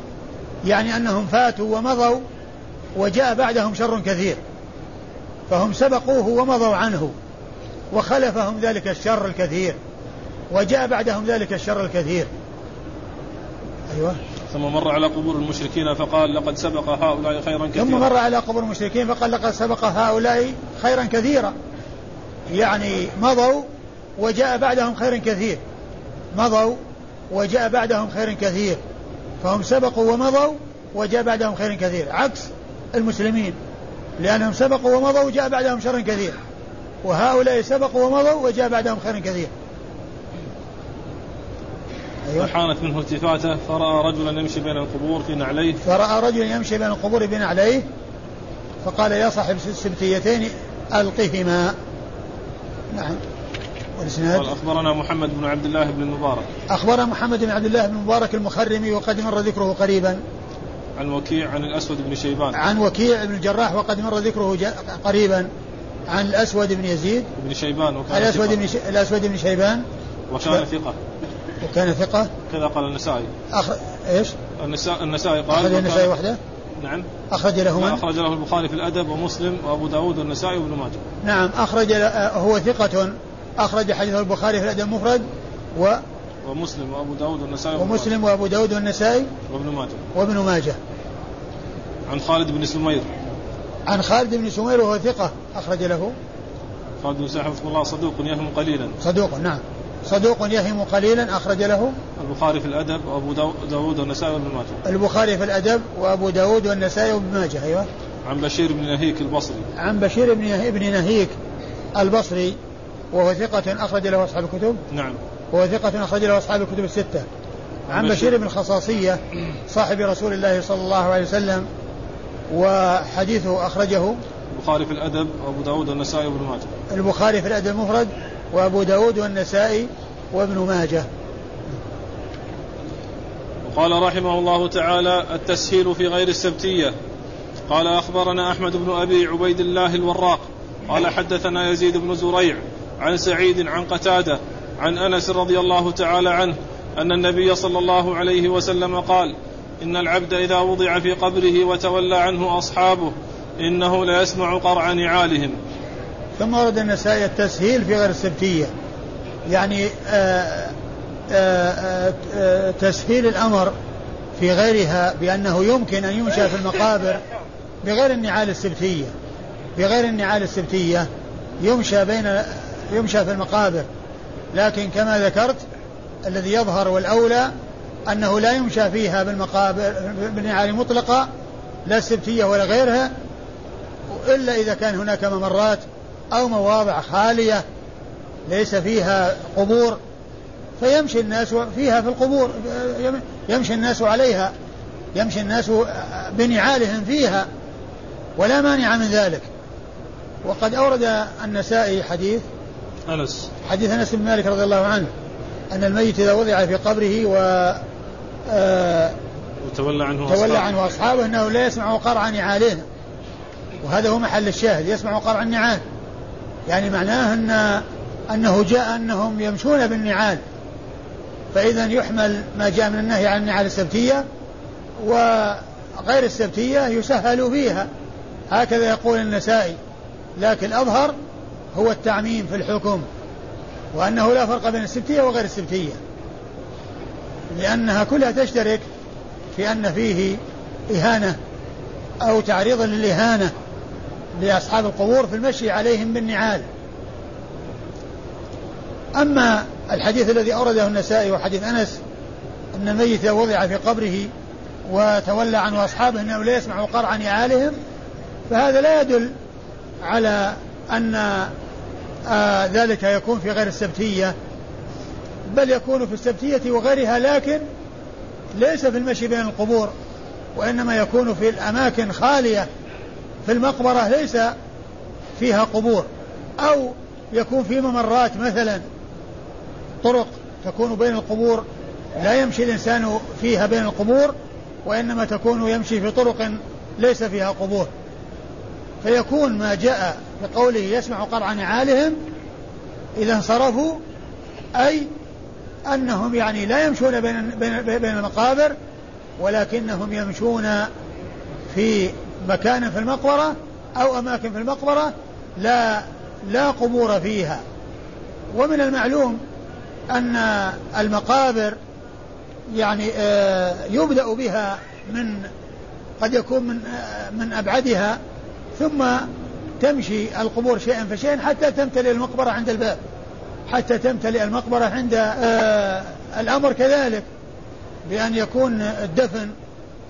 Speaker 2: يعني أنهم فاتوا ومضوا وجاء بعدهم شر كثير. فهم سبقوه ومضوا عنه. وخلفهم ذلك الشر الكثير. وجاء بعدهم ذلك الشر الكثير. أيوة.
Speaker 1: ثم مر على قبور المشركين فقال لقد سبق هؤلاء خيرا كثيرا.
Speaker 2: ثم مر على قبور المشركين فقال لقد سبق هؤلاء خيرا كثيرا. يعني مضوا وجاء بعدهم خير كثير. مضوا وجاء بعدهم خير كثير. فهم سبقوا ومضوا وجاء بعدهم خير كثير عكس المسلمين لأنهم سبقوا ومضوا وجاء بعدهم شر كثير وهؤلاء سبقوا ومضوا وجاء بعدهم خير كثير.
Speaker 1: أيوة. فحانت منه التفاتة فرأى رجلا يمشي بين القبور في نعليه.
Speaker 2: فرأى رجلا يمشي بين القبور بنعليه فقال يا صاحب السبتيتين ألقهما. نعم.
Speaker 1: والإسناد؟ قال أخبرنا محمد بن عبد الله بن المبارك.
Speaker 2: أخبرنا محمد بن عبد الله بن المبارك المخرمي وقد مر ذكره قريبا.
Speaker 1: عن وكيع عن الأسود بن شيبان.
Speaker 2: عن وكيع بن الجراح وقد مر ذكره قريبا. عن الأسود بن يزيد.
Speaker 1: بن شيبان
Speaker 2: وكان الأسود بن ش... الأسود بن شيبان.
Speaker 1: وكان ثقة.
Speaker 2: وكان ثقة.
Speaker 1: كذا قال النسائي.
Speaker 2: أخ... إيش؟
Speaker 1: النسائي النسائي قال
Speaker 2: أخرج النسائي وحده؟
Speaker 1: نعم.
Speaker 2: أخرج له من؟
Speaker 1: أخرج له البخاري في الأدب ومسلم وأبو داود والنسائي وابن ماجه.
Speaker 2: نعم أخرج هو ثقة. أخرج حديث البخاري في الأدب المفرد و
Speaker 1: ومسلم وأبو داود والنسائي.
Speaker 2: ومسلم وأبو داود والنسائي.
Speaker 1: وابن ماجه.
Speaker 2: وابن ماجه.
Speaker 1: عن خالد بن سمير.
Speaker 2: عن خالد بن سمير وهو ثقة أخرج له.
Speaker 1: خالد بن سمير الله صدوق يهم قليلا.
Speaker 2: صدوق نعم. صدوق يهم قليلا أخرج له.
Speaker 1: البخاري في الأدب وأبو داود والنسائي وابن ماجه.
Speaker 2: البخاري في الأدب وأبو داود والنسائي وابن ماجه أيوه.
Speaker 1: عن بشير بن نهيك البصري.
Speaker 2: عن بشير بن بن نهيك البصري. وهو ثقة أخرج له أصحاب الكتب.
Speaker 1: نعم.
Speaker 2: وهو ثقة أخرج له أصحاب الكتب الستة. عن بشير بن الخصاصية صاحب رسول الله صلى الله عليه وسلم وحديثه أخرجه.
Speaker 1: البخاري في الأدب وأبو داود والنسائي وابن ماجه.
Speaker 2: البخاري في الأدب المفرد وأبو داود والنسائي وابن ماجه.
Speaker 1: وقال رحمه الله تعالى التسهيل في غير السبتية. قال أخبرنا أحمد بن أبي عبيد الله الوراق. قال حدثنا يزيد بن زريع. عن سعيد عن قتادة عن أنس رضي الله تعالى عنه أن النبي صلى الله عليه وسلم قال إن العبد إذا وضع في قبره وتولى عنه أصحابه إنه ليسمع قرع نعالهم.
Speaker 2: ثم ورد النسائي التسهيل في غير السبتية. يعني آآ آه، آآ آه، آه، تسهيل الأمر في غيرها بأنه يمكن أن ينشأ في المقابر بغير النعال السبتية. بغير النعال السبتية يمشى بين يمشى في المقابر. لكن كما ذكرت الذي يظهر والأولى أنه لا يمشى فيها بالمقابر بالنعال مطلقة لا السبتية ولا غيرها إلا إذا كان هناك ممرات أو مواضع خالية ليس فيها قبور فيمشي الناس فيها في القبور يمشي الناس عليها يمشي الناس بنعالهم فيها ولا مانع من ذلك. وقد أورد النسائي حديث
Speaker 1: أنس.
Speaker 2: حديث أنس بن مالك رضي الله عنه أن الميت إذا وضع في قبره و
Speaker 1: آه وتولى عنه
Speaker 2: تولى عنه أصحابه أنه لا يسمع قرع نعالهم وهذا هو محل الشاهد يسمع قرع النعال. يعني معناه أن أنه جاء أنهم يمشون بالنعال. فإذا يحمل ما جاء من النهي عن النعال السبتية وغير السبتية يسهل فيها. هكذا يقول النسائي. لكن الأظهر هو التعميم في الحكم وأنه لا فرق بين السبتية وغير السبتية لأنها كلها تشترك في أن فيه إهانة أو تعريضا للإهانة لأصحاب القبور في المشي عليهم بالنعال. أما الحديث الذي أورده النسائي وحديث أنس أن الميت وضع في قبره وتولى عنه أصحابه أنه لا يسمع قرع نعالهم فهذا لا يدل على أن آه ذلك يكون في غير السبتية. بل يكون في السبتية وغيرها لكن ليس في المشي بين القبور وإنما يكون في الأماكن خالية. في المقبرة ليس فيها قبور أو يكون في ممرات مثلا طرق تكون بين القبور لا يمشي الإنسان فيها بين القبور وإنما تكون يمشي في طرق ليس فيها قبور. فيكون ما جاء بقوله يسمع قرع نعالهم إذا انصرفوا أي أنهم يعني لا يمشون بين بين بين المقابر ولكنهم يمشون في مكان في المقبرة أو أماكن في المقبرة لا لا قبور فيها. ومن المعلوم أن المقابر يعني آه، يبدأ بها من قد يكون من آه، من أبعدها ثم تمشي القبور شيئا فشيئا حتى تمتلئ المقبرة عند الباب. حتى تمتلئ المقبرة عند آه الأمر كذلك بأن يكون الدفن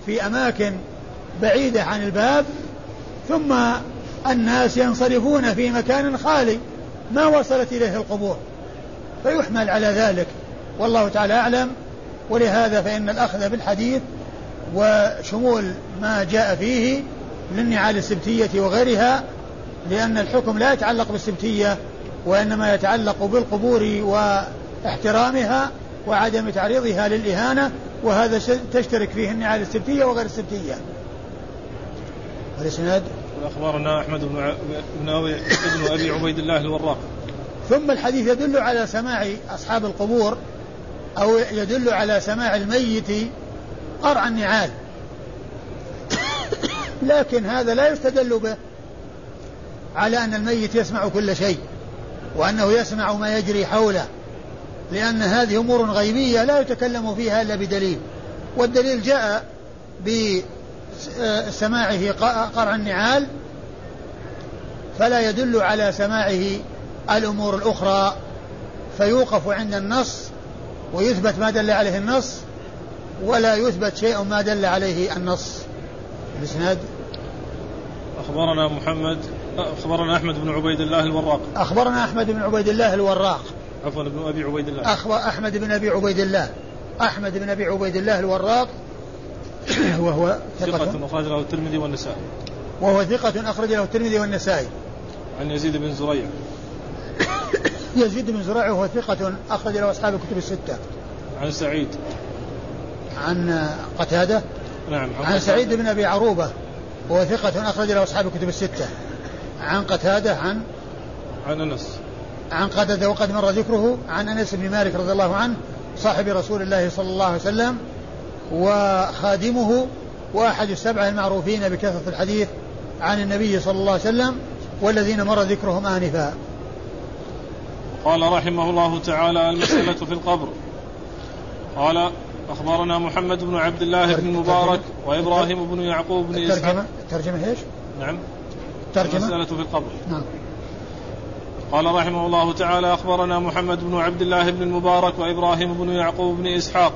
Speaker 2: في أماكن بعيدة عن الباب ثم الناس ينصرفون في مكان خالي ما وصلت إليه القبور. فيحمل على ذلك. والله تعالى أعلم. ولهذا فإن الأخذ بالحديث وشمول ما جاء فيه للنعال السبتية وغيرها لأن الحكم لا يتعلق بالسبتية وإنما يتعلق بالقبور واحترامها وعدم تعريضها للإهانة وهذا تشترك فيه النعال السبتية وغير السبتية
Speaker 1: والإسناد؟ أخبرنا أحمد بن بن أبي, بن أبي عبيد الله الوراق.
Speaker 2: ثم الحديث يدل على سماع أصحاب القبور أو يدل على سماع الميت قرع النعال. لكن هذا لا يستدل به. على أن الميت يسمع كل شيء وأنه يسمع ما يجري حوله لأن هذه أمور غيبية لا يتكلم فيها إلا بدليل والدليل جاء بسماعه قرع النعال فلا يدل على سماعه الأمور الأخرى فيوقف عند النص ويثبت ما دل عليه النص ولا يثبت شيء ما دل عليه النص. الاسناد
Speaker 1: أخبرنا محمد أخبرنا أحمد بن عبيد الله الوراق.
Speaker 2: أخبرنا أحمد بن عبيد الله الوراق.
Speaker 1: عفوا ابن أبي عبيد الله.
Speaker 2: أخبر أحمد بن أبي عبيد الله. أحمد بن أبي عبيد الله الوراق.
Speaker 1: وهو ثقة. أخرج له الترمذي والنسائي.
Speaker 2: وهو ثقة أخرج له الترمذي والنسائي.
Speaker 1: عن يزيد بن زريع.
Speaker 2: يزيد بن زريع وهو ثقة أخرج له أصحاب الكتب الستة.
Speaker 1: عن سعيد.
Speaker 2: عن قتادة.
Speaker 1: نعم
Speaker 2: عن, عن سعيد بن أبي عروبة. وهو ثقة أخرج له أصحاب الكتب الستة. عن قتادة عن؟
Speaker 1: عن أنس.
Speaker 2: عن قتادة وقد مر ذكره عن أنس بن مالك رضي الله عنه صاحب رسول الله صلى الله عليه وسلم وخادمه وأحد السبعة المعروفين بكثرة الحديث عن النبي صلى الله عليه وسلم والذين مر ذكرهم آنفا.
Speaker 1: قال رحمه الله تعالى المسألة في القبر. قال أخبرنا محمد بن عبد الله بن مبارك وإبراهيم بن يعقوب بن
Speaker 2: إسحاق. الترجمة الترجمة إيش؟
Speaker 1: نعم.
Speaker 2: الترجمة
Speaker 1: المسألة في القبر.
Speaker 2: نعم.
Speaker 1: قال رحمه الله تعالى أخبرنا محمد بن عبد الله بن المبارك وإبراهيم بن يعقوب بن إسحاق.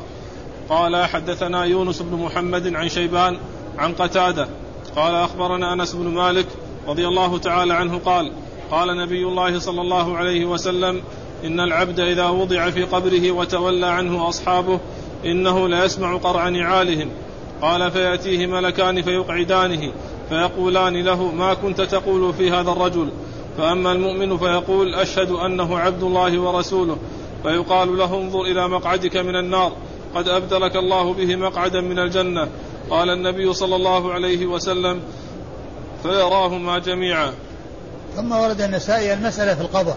Speaker 1: قال حدثنا يونس بن محمد عن شيبان عن قتادة. قال أخبرنا أنس بن مالك رضي الله تعالى عنه قال قال نبي الله صلى الله عليه وسلم إن العبد إذا وضع في قبره وتولى عنه أصحابه إنه ليسمع قرع نعالهم. قال فيأتيه ملكان فيقعدانه. فيقولان له ما كنت تقول في هذا الرجل. فأما المؤمن فيقول أشهد أنه عبد الله ورسوله. فيقال له انظر إلى مقعدك من النار. قد أبدلك الله به مقعدا من الجنة. قال النبي صلى الله عليه وسلم فيراهما جميعا.
Speaker 2: ثم ورد النسائي المسألة في القبر.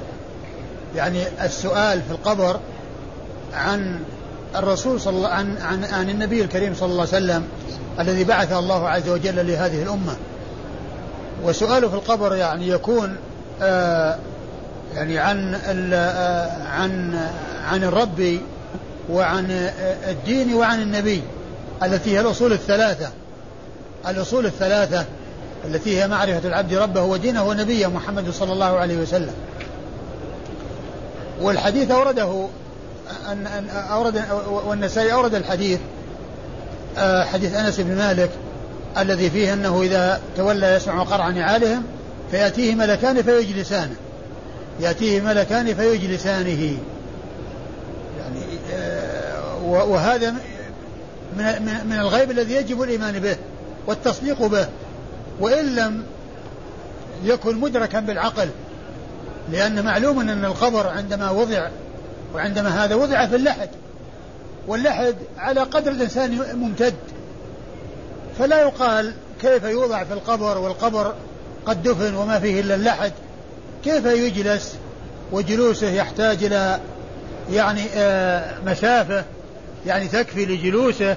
Speaker 2: يعني السؤال في القبر عن الرسول صلى الله عن, عن عن النبي الكريم صلى الله عليه وسلم الذي بعثه الله عز وجل لهذه الأمة. وسؤاله في القبر يعني يكون آه يعني عن آه عن عن الرب وعن آه الدين وعن النبي التي هي الأصول الثلاثة. الأصول الثلاثة التي هي معرفة العبد ربه ودينه ونبيه محمد صلى الله عليه وسلم. والحديث أورده أن أن أورد والنسائي أورد الحديث حديث أنس بن مالك الذي فيه أنه إذا تولى يسمع قرع نعالهم فيأتيه ملكان فيجلسانه يأتيه ملكان فيجلسانه. يعني آه، وهذا من من الغيب الذي يجب الإيمان به والتصديق به. وإن لم يكن مدركا بالعقل لأن معلوم أن القبر عندما وضع وعندما هذا وضع في اللحد واللحد على قدر الإنسان ممتد. فلا يقال كيف يوضع في القبر والقبر قد دفن وما فيه إلا اللحد. كيف يجلس وجلوسه يحتاج إلى يعني آه مسافة يعني تكفي لجلوسه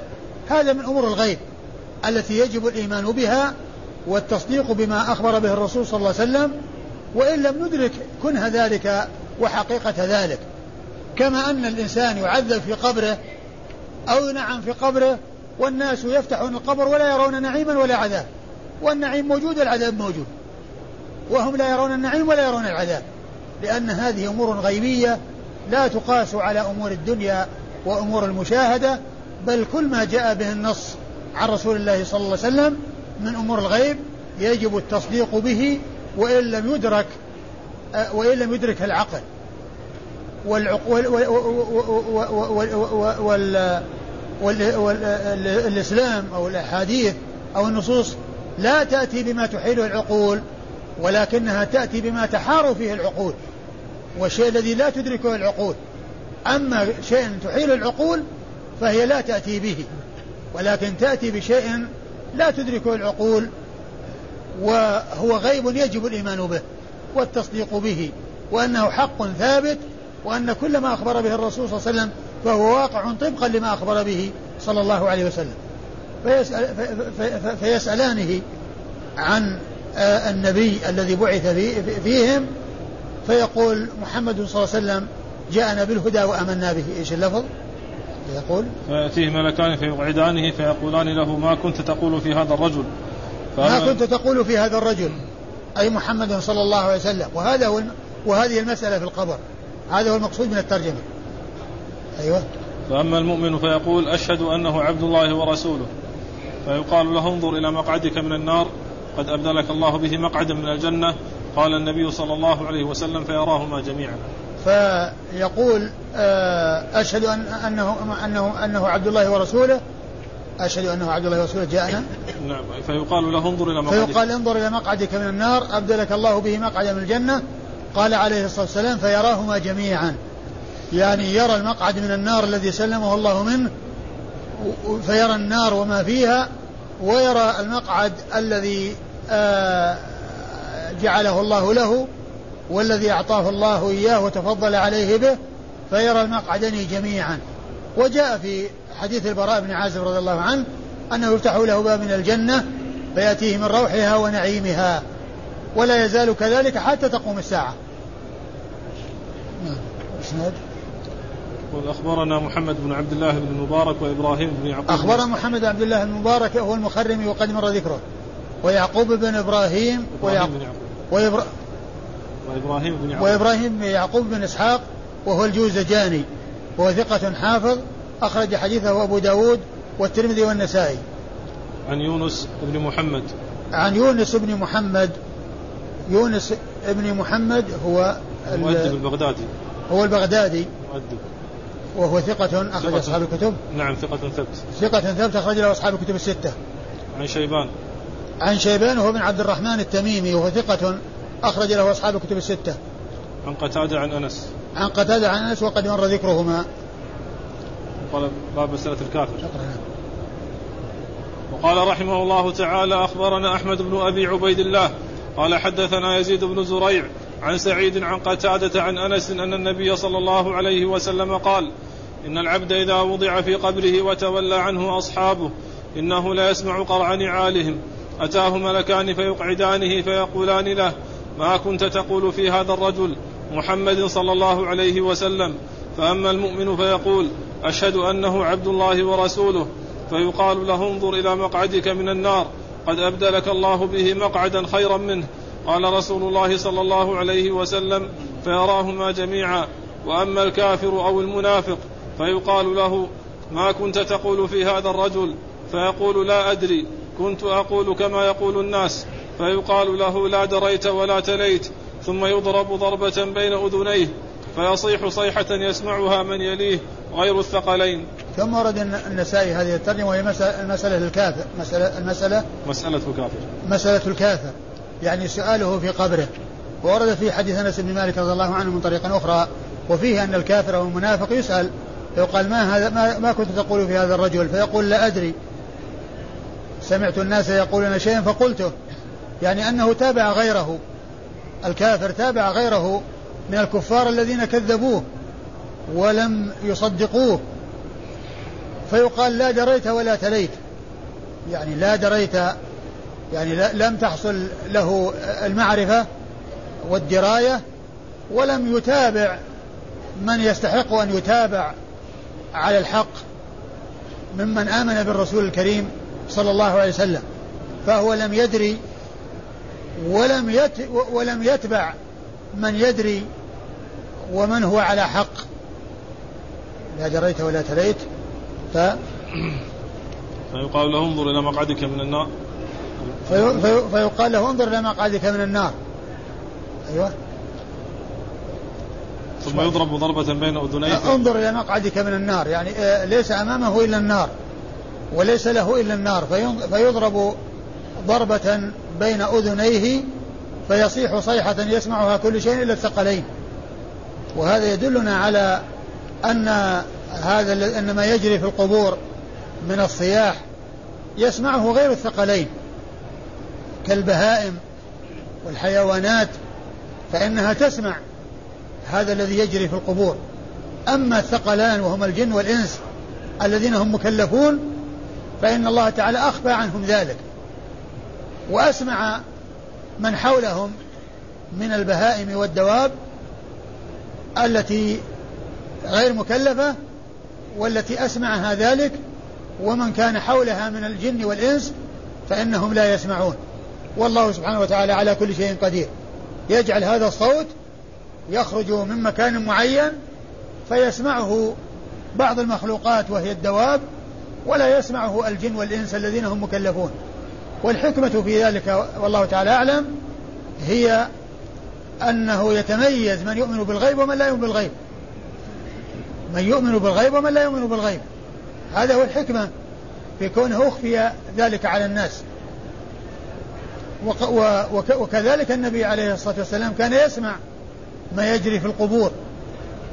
Speaker 2: هذا من أمور الغيب التي يجب الإيمان بها والتصديق بما أخبر به الرسول صلى الله عليه وسلم. وإن لم ندرك كنه ذلك وحقيقة ذلك كما أن الإنسان يعذب في قبره أو ينعم في قبره والناس يفتحون القبر ولا يرون نعيما ولا عذاب والنعيم موجود والعذاب موجود وهم لا يرون النعيم ولا يرون العذاب لأن هذه أمور غيبية لا تقاس على أمور الدنيا وأمور المشاهدة بل كل ما جاء به النص عن رسول الله صلى الله عليه وسلم من أمور الغيب يجب التصديق به وإن لم يدرك وإن لم يدرك العقل والإسلام أو الأحاديث أو النصوص لا تأتي بما تحيله العقول ولكنها تأتي بما تحار فيه العقول والشيء الذي لا تدركه العقول. أما شيء تحيل العقول فهي لا تأتي به ولكن تأتي بشيء لا تدركه العقول وهو غيب يجب الإيمان به والتصديق به وأنه حق ثابت وأن كل ما أخبر به الرسول صلى الله عليه وسلم فهو واقع طبقا لما أخبر به صلى الله عليه وسلم. فيسأل فيسألانه عن آه، النبي الذي بعث فيهم فيقول محمد صلى الله عليه وسلم جاءنا بالهدى وآمنا به. إيش اللفظ؟ يقول
Speaker 1: فيأتيه ملكان فيقعدانه فيقولان له ما كنت تقول في هذا الرجل.
Speaker 2: ما كنت تقول في هذا الرجل. أي محمد صلى الله عليه وسلم. وهذا هو وهذه المسألة في القبر. هذا هو المقصود من الترجمة. أيوة.
Speaker 1: فأما المؤمن فيقول أشهد أنه عبد الله ورسوله. فيقال له انظر إلى مقعدك من النار قد أبدلك الله به مقعدا من الجنة. قال النبي صلى الله عليه وسلم فيراهما جميعا.
Speaker 2: فيقول آه، أشهد أن أنه أنه أنه عبد الله ورسوله. أشهد أنه عبد الله ورسوله. جاءنا.
Speaker 1: نعم. فيقال له انظر إلى
Speaker 2: مقعدك. فيقال انظر إلى مقعدك من النار أبدلك الله به مقعدا من الجنة. قال عليه الصلاة والسلام فيراهما جميعا. يعني يرى المقعد من النار الذي سلمه الله منه فيرى النار وما فيها ويرى المقعد الذي آه، جعله الله له والذي أعطاه الله إياه وتفضل عليه به فيرى المقعدين جميعا. وجاء في حديث البراء بن عازب رضي الله عنه أنه يفتح له باب من الجنة فيأتيه من روحها ونعيمها ولا يزال كذلك حتى تقوم الساعة.
Speaker 1: نعم أخبرنا محمد بن عبد الله بن المبارك وإبراهيم بن يعقوب.
Speaker 2: أخبرنا محمد بن عبد الله بن المبارك هو المخرمي وقد مر ذكره. ويعقوب بن إبراهيم ويعقوب وإبرا...
Speaker 1: وإبراهيم بن يعقوب.
Speaker 2: وإبراهيم بن يعقوب بن إسحاق وهو الجوزجاني. وهو ثقة حافظ أخرج حديثه أبو داود والترمذي والنسائي.
Speaker 1: عن يونس بن محمد.
Speaker 2: عن يونس بن محمد. يونس بن محمد هو
Speaker 1: المؤدب البغدادي.
Speaker 2: هو البغدادي.
Speaker 1: مؤدب.
Speaker 2: وهو ثقة أخرج أصحاب الكتب.
Speaker 1: نعم ثقة ثبت.
Speaker 2: ثقة ثبت أخرج له أصحاب الكتب الستة.
Speaker 1: عن شيبان.
Speaker 2: عن شيبان وهو بن عبد الرحمن التميمي وهو ثقة أخرج له أصحاب الكتب الستة.
Speaker 1: عن قتادة عن أنس.
Speaker 2: عن قتادة عن أنس وقد مر ذكرهما.
Speaker 1: قال باب مسألة الكافر. وقال رحمه الله تعالى أخبرنا أحمد بن أبي عبيد الله. قال حدثنا يزيد بن زريع عن سعيد عن قتادة عن أنس أن النبي صلى الله عليه وسلم قال إن العبد إذا وضع في قبره وتولى عنه أصحابه إنه لا يسمع قرع نعالهم أتاه ملكان فيقعدانه فيقولان له ما كنت تقول في هذا الرجل محمد صلى الله عليه وسلم؟ فأما المؤمن فيقول أشهد أنه عبد الله ورسوله. فيقال له انظر إلى مقعدك من النار قد أبدلك الله به مقعدا خيرا منه. قال رسول الله صلى الله عليه وسلم فيراهما جميعا وأما الكافر أو المنافق فيقال له ما كنت تقول في هذا الرجل؟ فيقول لا أدري كنت أقول كما يقول الناس. فيقال له لا دريت ولا تليت ثم يضرب ضربة بين أذنيه فيصيح صيحة يسمعها من يليه غير الثقلين.
Speaker 2: ثم ورد النسائي هذه الترجمة وهي مسألة الكافر مسألة المسألة
Speaker 1: مسألة الكافر.
Speaker 2: مسألة الكافر. يعني سؤاله في قبره. وورد في حديث أنس بن مالك رضي الله عنه من طريق أخرى وفيه أن الكافر أو المنافق يسأل يقال ما هذا ما, ما كنت تقول في هذا الرجل؟ فيقول لا أدري. سمعت الناس يقولون شيئا فقلته. يعني أنه تابع غيره. الكافر تابع غيره من الكفار الذين كذبوه ولم يصدقوه. فيقال لا دريت ولا تليت. يعني لا دريت يعني لم تحصل له المعرفة والدراية ولم يتابع من يستحق أن يتابع على الحق ممن آمن بالرسول الكريم صلى الله عليه وسلم. فهو لم يدري ولم يت ولم يتبع من يدري ومن هو على حق. لا دريت ولا تليت ف
Speaker 1: فيقال له انظر إلى مقعدك من النار.
Speaker 2: في في فيقال له انظر إلى مقعدك من النار. أيوه.
Speaker 1: ثم يضرب ضربة بين أذنيه.
Speaker 2: انظر إلى مقعدك من النار. يعني آه، ليس أمامه إلا النار وليس له إلا النار. فيضرب ضربة بين أذنيه فيصيح صيحة يسمعها كل شيء إلا الثقلين. وهذا يدلنا على أن هذا أن ما يجري في القبور من الصياح يسمعه غير الثقلين. كالبهائم والحيوانات فإنها تسمع هذا الذي يجري في القبور. أما الثقلان وهم الجن والإنس الذين هم مكلفون فإن الله تعالى أخفى عنهم ذلك وأسمع من حولهم من البهائم والدواب التي غير مكلفة والتي أسمعها ذلك ومن كان حولها من الجن والإنس فإنهم لا يسمعون. والله سبحانه وتعالى على كل شيء قدير. يجعل هذا الصوت يخرج من مكان معين فيسمعه بعض المخلوقات وهي الدواب ولا يسمعه الجن والإنس الذين هم مكلفون. والحكمة في ذلك والله تعالى أعلم هي أنه يتميز من يؤمن بالغيب ومن لا يؤمن بالغيب. من يؤمن بالغيب ومن لا يؤمن بالغيب. هذا هو الحكمة في كونه أخفي ذلك على الناس. وكذلك النبي عليه الصلاة والسلام كان يسمع ما يجري في القبور.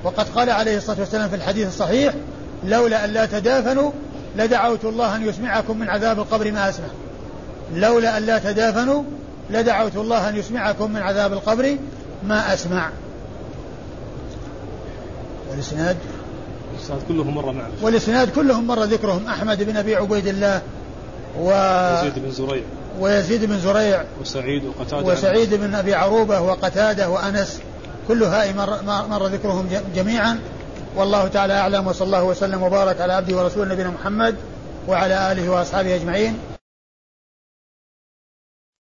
Speaker 2: وقد قال عليه الصلاة والسلام في الحديث الصحيح لولا أن لا تدافنوا لدعوت الله أن يسمعكم من عذاب القبر ما أسمع. لولا أن لا تدافنوا لدعوت الله أن يسمعكم من عذاب القبر ما أسمع. والإسناد؟
Speaker 1: الإسناد كلهم مر معنا.
Speaker 2: والإسناد كلهم مر ذكرهم أحمد بن أبي عبيد الله و
Speaker 1: يزيد بن زريع.
Speaker 2: ويزيد بن زريع
Speaker 1: وسعيد وقتادة
Speaker 2: وسعيد بن أبي عروبة وقتادة وأنس كل هؤلاء مر, مر ذكرهم جميعا. والله تعالى أعلم وصلى الله وسلم وبارك على عبده ورسوله نبينا محمد وعلى آله وأصحابه أجمعين.